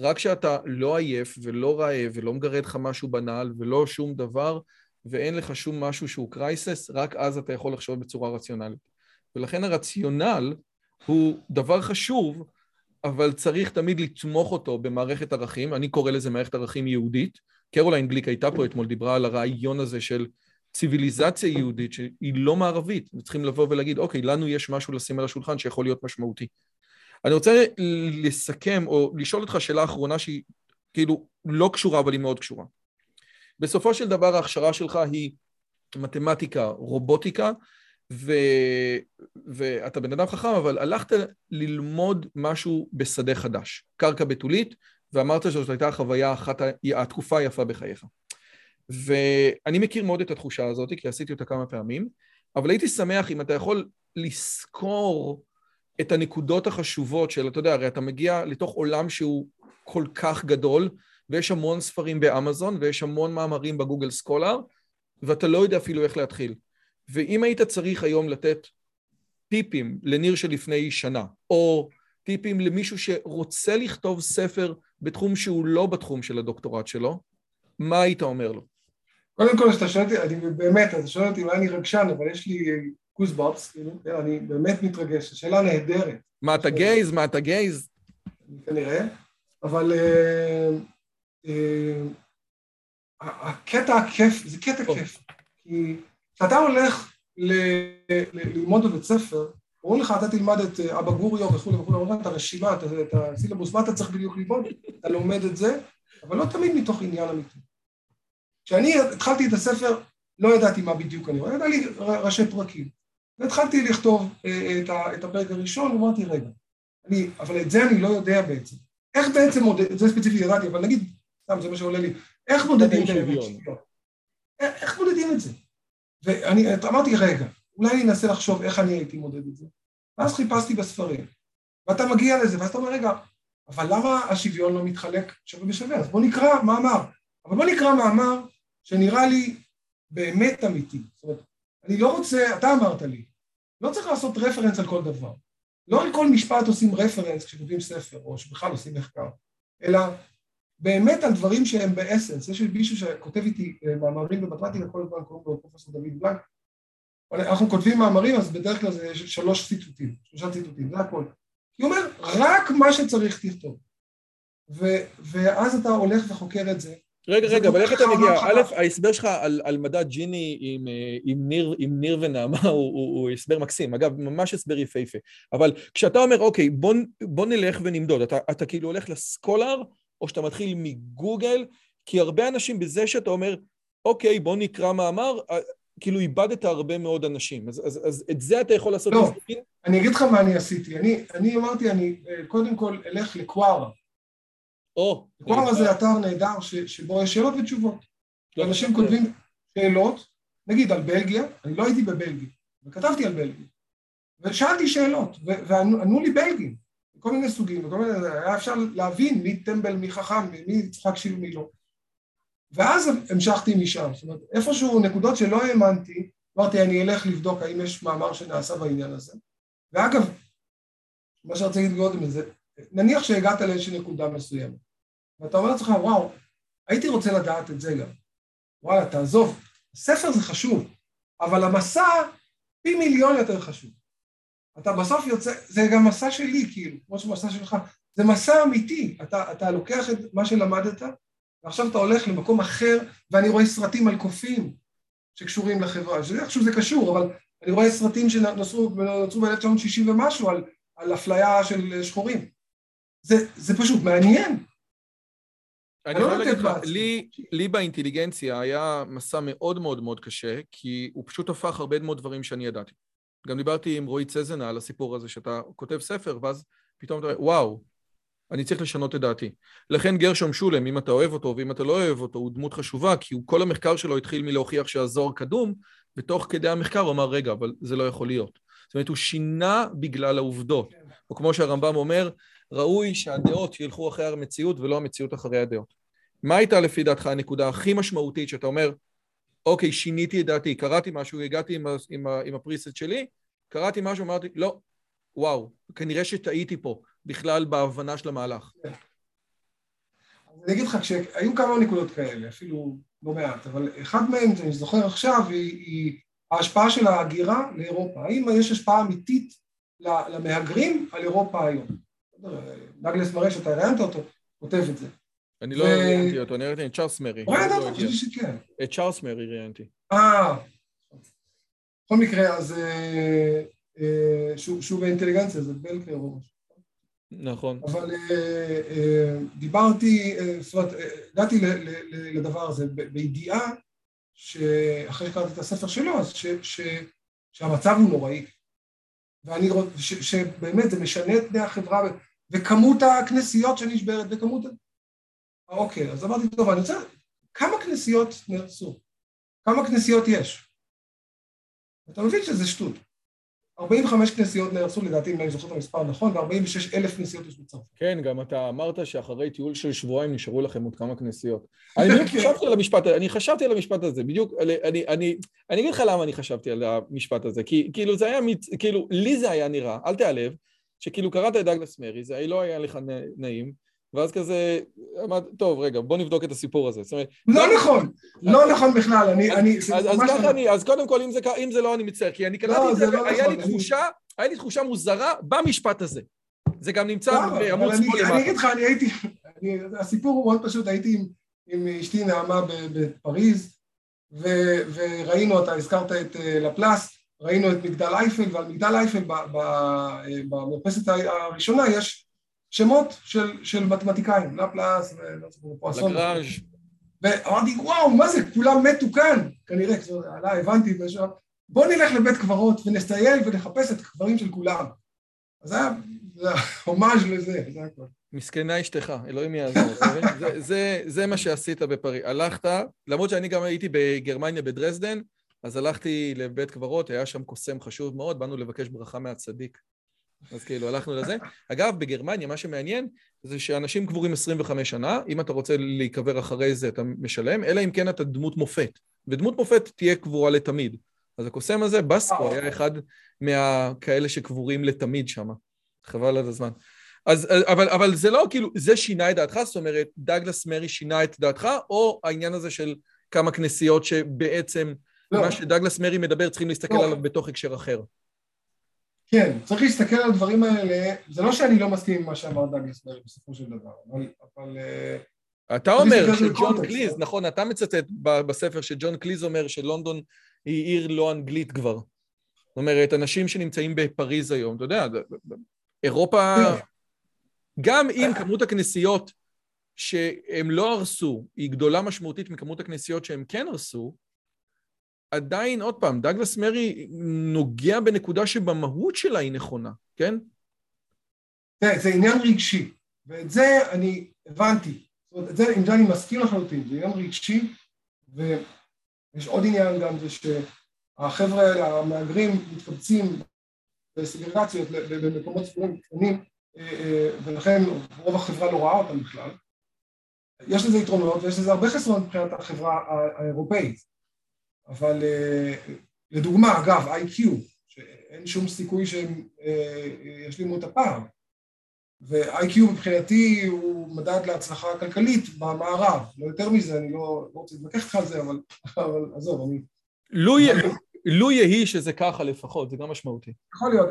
רק כשאתה לא עייף ולא רעב ולא מגרד לך משהו בנעל ולא שום דבר ואין לך שום משהו שהוא קרייסס, רק אז אתה יכול לחשוב בצורה רציונלית. ולכן הרציונל הוא דבר חשוב, אבל צריך תמיד לתמוך אותו במערכת ערכים, אני קורא לזה מערכת ערכים יהודית. קרוליין גליק הייתה פה אתמול, דיברה על הרעיון הזה של ציוויליזציה יהודית שהיא לא מערבית, וצריכים לבוא ולהגיד, אוקיי, לנו יש משהו לשים על השולחן שיכול להיות משמעותי. אני רוצה לסכם או לשאול אותך שאלה אחרונה שהיא כאילו לא קשורה, אבל היא מאוד קשורה. בסופו של דבר ההכשרה שלך היא מתמטיקה, רובוטיקה, ו... ואתה בן אדם חכם, אבל הלכת ללמוד משהו בשדה חדש, קרקע בתולית, ואמרת שזאת הייתה החוויה אחת, התקופה היפה בחייך. ואני מכיר מאוד את התחושה הזאת, כי עשיתי אותה כמה פעמים, אבל הייתי שמח אם אתה יכול לזכור את הנקודות החשובות של, אתה יודע, הרי אתה מגיע לתוך עולם שהוא כל כך גדול, ויש המון ספרים באמזון, ויש המון מאמרים בגוגל סקולר, ואתה לא יודע אפילו איך להתחיל. ואם היית צריך היום לתת טיפים לניר שלפני שנה, או טיפים למישהו שרוצה לכתוב ספר בתחום שהוא לא בתחום של הדוקטורט שלו, מה היית אומר לו? קודם כל, כשאתה שואל אותי, אני באמת, אתה שואל אותי אולי אני רגשן, אבל יש לי גוסבאפס, כאילו, אני באמת מתרגש, שאלה נהדרת. מה אתה גייז? מה אתה גייז? כנראה, אבל אה, אה, הקטע הכיף, זה קטע כיף, כי כשאתה הולך ללמוד בבית ספר, אומרים לך, אתה תלמד את אה, אבא גוריו וכולי וכולי, אומרים לך את הרשימה, את הסילבוס, מה אתה צריך בדיוק ללמוד, אתה לומד את זה, אבל לא תמיד מתוך עניין אמיתי. כשאני התחלתי את הספר, לא ידעתי מה בדיוק אני רואה, ידע לי ראשי פרקים. והתחלתי לכתוב אה, את הפרק הראשון, ואמרתי, רגע, אני, אבל את זה אני לא יודע בעצם. איך בעצם, את זה ספציפית ידעתי, אבל נגיד, סתם, זה מה שעולה לי, איך מודדים באמת שוויון? איך מודדים את זה? ואני אמרתי, רגע, אולי אני אנסה לחשוב איך אני הייתי מודד את זה. ואז חיפשתי בספרים, ואתה מגיע לזה, ואז אתה אומר, רגע, אבל למה השוויון לא מתחלק שווה בשווה? אז בוא נקרא מאמר. אבל בוא נקרא מאמר שנראה לי באמת אמיתי. זאת אומרת, אני לא רוצה, אתה אמרת לי, לא צריך לעשות רפרנס על כל דבר. לא על כל משפט עושים רפרנס כשכותבים ספר, או שבכלל עושים מחקר, אלא באמת על דברים שהם באסנס. יש מישהו שכותב איתי אה, מאמרים במתמטיקה, כל הזמן קוראים לו פרופסור דוד בלנק, אנחנו כותבים מאמרים, אז בדרך כלל זה שלוש ציטוטים, שלושה ציטוטים, זה הכל. כי הוא אומר, רק מה שצריך תכתוב. ואז אתה הולך וחוקר את זה, רגע, רגע, אבל איך אתה מגיע? א', ההסבר שלך על, על מדע ג'יני עם, אה, עם, ניר, עם ניר ונעמה הוא, הוא, הוא הסבר מקסים. אגב, ממש הסבר יפהפה. אבל כשאתה אומר, אוקיי, בוא, בוא נלך ונמדוד, אתה, אתה כאילו הולך לסקולר, או שאתה מתחיל מגוגל, כי הרבה אנשים בזה שאתה אומר, אוקיי, בוא נקרא מאמר, אה, כאילו איבדת הרבה מאוד אנשים. אז, אז, אז את זה אתה יכול לעשות... לא, מספיק? אני אגיד לך מה אני עשיתי. אני, אני אמרתי, אני אה, קודם כל אלך לקווארה. או. קווארה זה אתר נהדר שבו יש שאלות ותשובות. לא אנשים כותבים שאלות, נגיד על בלגיה, אני לא הייתי בבלגיה, וכתבתי על בלגיה, ושאלתי שאלות, וענו לי בלגים, כל מיני סוגים, וכל מיני, היה אפשר להבין מי טמבל, מי חכם, מי צריך להקשיב ומי לא. ואז המשכתי משם, זאת אומרת, איפשהו נקודות שלא האמנתי, אמרתי, אני אלך לבדוק האם יש מאמר שנעשה בעניין הזה. ואגב, מה שרציתי להגיד קודם זה, נניח שהגעת לאיזושהי נקודה מסוימת, ואתה אומר לעצמך, וואו, הייתי רוצה לדעת את זה גם. וואלה, תעזוב, ספר זה חשוב, אבל המסע פי מיליון יותר חשוב. אתה בסוף יוצא, זה גם מסע שלי, כאילו, כמו שמסע שלך, זה מסע אמיתי, אתה, אתה לוקח את מה שלמדת, ועכשיו אתה הולך למקום אחר, ואני רואה סרטים על קופים שקשורים לחברה, שאיכשהו זה קשור, אבל אני רואה סרטים שנוצרו ב-1960 ומשהו על, על אפליה של שחורים. זה, זה פשוט מעניין. אני לא יכול להגיד לך, לי, לי באינטליגנציה היה מסע מאוד מאוד מאוד קשה, כי הוא פשוט הפך הרבה מאוד דברים שאני ידעתי. גם דיברתי עם רועי צזנה על הסיפור הזה שאתה כותב ספר, ואז פתאום אתה אומר, וואו, אני צריך לשנות את דעתי. לכן גרשום שולם, אם אתה אוהב אותו ואם אתה לא אוהב אותו, הוא דמות חשובה, כי הוא, כל המחקר שלו התחיל מלהוכיח שהזוהר קדום, ותוך כדי המחקר הוא אמר, רגע, אבל זה לא יכול להיות. זאת אומרת, הוא שינה בגלל העובדות. או כמו שהרמב"ם אומר, ראוי שהדעות ילכו אחרי המציאות ולא המציאות אחרי הדעות. מה הייתה לפי דעתך הנקודה הכי משמעותית שאתה אומר, אוקיי, שיניתי את דעתי, קראתי משהו, הגעתי עם, עם, עם הפריסט שלי, קראתי משהו, אמרתי, לא, וואו, כנראה שטעיתי פה בכלל בהבנה של המהלך. כן. אני אגיד לך, כשהיו כמה נקודות כאלה, אפילו לא מעט, אבל אחד מהם, אני זוכר עכשיו, היא, היא ההשפעה של ההגירה לאירופה. האם יש השפעה אמיתית למהגרים על אירופה היום? דגלס מראה שאתה ראיינת אותו, כותב את זה. אני לא ראיינתי אותו, אני ראיינתי את צ'ארלס מרי. ראיינת אותו? חשבתי שכן. את צ'ארלס מרי ראיינתי. אה, בכל מקרה, אז אה, אה, שהוא באינטליגנציה, זה בלקר או משהו. נכון. אבל אה, דיברתי, זאת אומרת, הגעתי לדבר הזה בידיעה שאחרי שקראתי את הספר שלו, אז שהמצב הוא נוראי. ואני רואה, שבאמת זה משנה את פני החברה, וכמות הכנסיות שנשברת, וכמות... אוקיי, אז אמרתי, טוב, אני רוצה... כמה כנסיות נהרסו? כמה כנסיות יש? אתה מבין שזה שטות. 45 כנסיות נהרסו, לדעתי, אם אני זוכר את המספר נכון, ו-46 אלף כנסיות יש בצרפת. כן, גם אתה אמרת שאחרי טיול של שבועיים נשארו לכם עוד כמה כנסיות. אני חשבתי על המשפט הזה, אני חשבתי על המשפט הזה, בדיוק, אני, אני, אני אגיד לך למה אני חשבתי על המשפט הזה, כי כאילו זה היה, כאילו, לי זה היה נראה, אל תיעלב, שכאילו קראת את דאגלס מרי, זה לא היה לך נעים, ואז כזה, אמרת, טוב, רגע, בוא נבדוק את הסיפור הזה. זאת אומרת... לא נכון, לא נכון בכלל, אני... אני אז, ככה לא- אני, אז קודם כל, אם זה, לא, אני מצטער, כי אני לא, את זה, לא היה נכון, לי תחושה, היה לי תחושה מוזרה במשפט הזה. זה גם נמצא בעמוד שמאל למטה. אני אגיד לך, אני הייתי, הסיפור הוא מאוד פשוט, הייתי עם אשתי נעמה בפריז, וראינו, אתה הזכרת את אה, לפלס, ראינו את מגדל אייפל, ועל מגדל אייפל במרפסת הראשונה יש שמות של, של מתמטיקאים, לפלס ולא זוכר, פואסון. לגראז'. ואמרתי, וואו, מה זה, כולם מתו כאן, כנראה, עלה, הבנתי, בוא נלך לבית קברות ונסטייל ונחפש את הקברים של כולם. אז זה היה הומאז' לזה, זה הכל. מסכנה אשתך, אלוהים יעזור. זה, זה, זה מה שעשית בפריז. הלכת, למרות שאני גם הייתי בגרמניה, בדרזדן, אז הלכתי לבית קברות, היה שם קוסם חשוב מאוד, באנו לבקש ברכה מהצדיק. אז כאילו, הלכנו לזה. אגב, בגרמניה, מה שמעניין זה שאנשים קבורים 25 שנה, אם אתה רוצה להיקבר אחרי זה, אתה משלם, אלא אם כן אתה דמות מופת. ודמות מופת תהיה קבורה לתמיד. אז הקוסם הזה, בסקו, היה אחד מהכאלה שקבורים לתמיד שם. חבל על הזמן. אז, אבל, אבל זה לא כאילו, זה שינה את דעתך? זאת אומרת, דאגלס מרי שינה את דעתך, או העניין הזה של כמה כנסיות שבעצם לא. מה שדאגלס מרי מדבר, צריכים להסתכל לא. עליו בתוך הקשר אחר? כן, צריך להסתכל על הדברים האלה, זה לא שאני לא מסכים עם מה שאמר דאגלס מרי בסופו של דבר, אבל... אבל אה, אתה אומר שג'ון קליז, נכון, אתה מצטט בספר שג'ון קליז אומר שלונדון היא עיר לא אנגלית כבר. זאת אומרת, אנשים שנמצאים בפריז היום, אתה יודע, אירופה, כן. גם אם כמות הכנסיות שהם לא הרסו היא גדולה משמעותית מכמות הכנסיות שהם כן הרסו, עדיין, עוד פעם, דאגלס מרי נוגע בנקודה שבמהות שלה היא נכונה, כן? זה, זה עניין רגשי, ואת זה אני הבנתי. זאת אומרת, את זה, עם זה אני מסכים לחלוטין, זה עניין רגשי, ויש עוד עניין גם, זה שהחבר'ה האלה, המהגרים, מתקבצים בסגרגציות במקומות ספורים קטנים, אה, אה, ולכן רוב החברה לא רואה אותם בכלל. יש לזה יתרונות ויש לזה הרבה חסרונות מבחינת החברה האירופאית. אבל אה, לדוגמה, אגב, איי-קיו, שאין שום סיכוי שהם אה, ישלימו את הפער. ו-IQ מבחינתי הוא מדד להצלחה כלכלית במערב. לא יותר מזה, אני לא, לא רוצה להתווכח איתך על זה, אבל, אבל עזוב, אני... לו יהי שזה ככה לפחות, זה גם משמעותי. יכול להיות.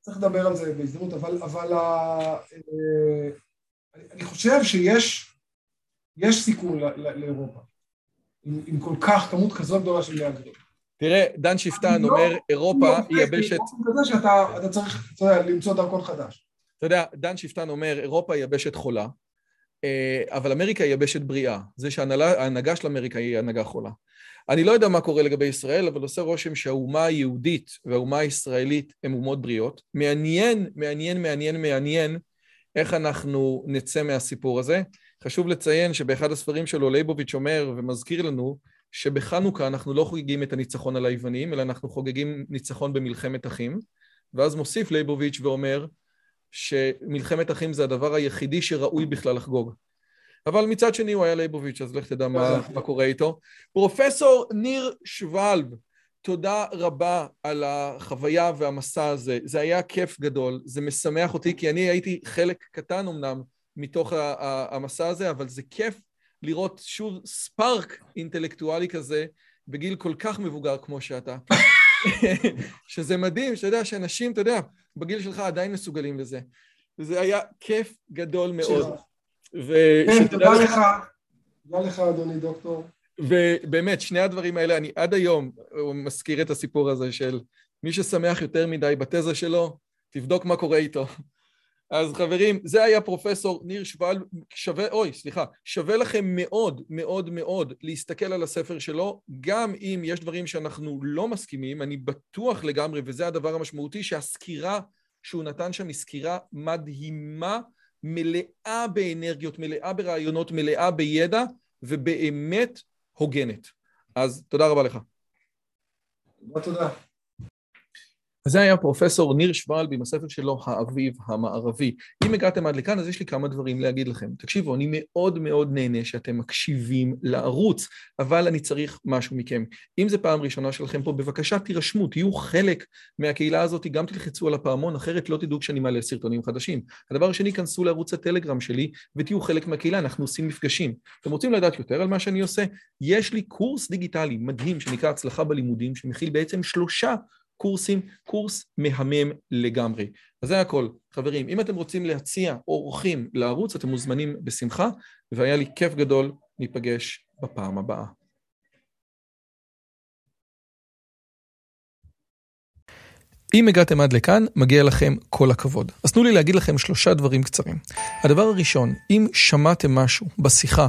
צריך לדבר על זה בהזדמנות, אבל, אבל אה, אני חושב שיש סיכון לאירופה. עם, עם כל כך, כמות כזאת גדולה של מהגרים. תראה, דן שפטן לא- אומר, אירופה לא היא יבשת... כזה שאתה צריך למצוא דרכון חדש. אתה יודע, דן שפטן אומר, אירופה היא יבשת חולה, אה, אבל אמריקה היא יבשת בריאה. זה שההנהגה של אמריקה היא הנהגה חולה. אני לא יודע מה קורה לגבי ישראל, אבל עושה רושם שהאומה היהודית והאומה הישראלית הן אומות בריאות. מעניין, מעניין, מעניין, מעניין איך אנחנו נצא מהסיפור הזה. חשוב לציין שבאחד הספרים שלו לייבוביץ' אומר ומזכיר לנו שבחנוכה אנחנו לא חוגגים את הניצחון על היוונים, אלא אנחנו חוגגים ניצחון במלחמת אחים, ואז מוסיף לייבוביץ' ואומר שמלחמת אחים זה הדבר היחידי שראוי בכלל לחגוג. אבל מצד שני הוא היה לייבוביץ', אז לך תדע מה, מה קורה איתו. פרופסור ניר שוולב, תודה רבה על החוויה והמסע הזה. זה היה כיף גדול, זה משמח אותי, כי אני הייתי חלק קטן אמנם מתוך המסע הזה, אבל זה כיף לראות שוב ספארק אינטלקטואלי כזה בגיל כל כך מבוגר כמו שאתה. שזה מדהים, שאתה יודע שאנשים, אתה יודע, בגיל שלך עדיין מסוגלים לזה. וזה היה כיף גדול מאוד. כן, תודה לך, תודה לך אדוני דוקטור. ובאמת, שני הדברים האלה, אני עד היום מזכיר את הסיפור הזה של מי ששמח יותר מדי בתזה שלו, תבדוק מה קורה איתו. אז חברים, זה היה פרופסור ניר שוואל, שווה, אוי, סליחה, שווה לכם מאוד מאוד מאוד להסתכל על הספר שלו, גם אם יש דברים שאנחנו לא מסכימים, אני בטוח לגמרי, וזה הדבר המשמעותי, שהסקירה שהוא נתן שם היא סקירה מדהימה, מלאה באנרגיות, מלאה ברעיונות, מלאה בידע, ובאמת הוגנת. אז תודה רבה לך. תודה. אז זה היה פרופסור ניר שוולבי עם הספר שלו, האביב המערבי. אם הגעתם עד לכאן, אז יש לי כמה דברים להגיד לכם. תקשיבו, אני מאוד מאוד נהנה שאתם מקשיבים לערוץ, אבל אני צריך משהו מכם. אם זו פעם ראשונה שלכם פה, בבקשה תירשמו, תהיו חלק מהקהילה הזאת, גם תלחצו על הפעמון, אחרת לא תדעו כשאני מעלה סרטונים חדשים. הדבר השני, כנסו לערוץ הטלגרם שלי ותהיו חלק מהקהילה, אנחנו עושים מפגשים. אתם רוצים לדעת יותר על מה שאני עושה? יש לי קורס דיגיטלי מדהים שנקרא הצלחה בלימודים, שמכיל בעצם שלושה קורסים, קורס מהמם לגמרי. אז זה הכל. חברים, אם אתם רוצים להציע אורחים לערוץ, אתם מוזמנים בשמחה, והיה לי כיף גדול להיפגש בפעם הבאה. אם הגעתם עד לכאן, מגיע לכם כל הכבוד. אז תנו לי להגיד לכם שלושה דברים קצרים. הדבר הראשון, אם שמעתם משהו בשיחה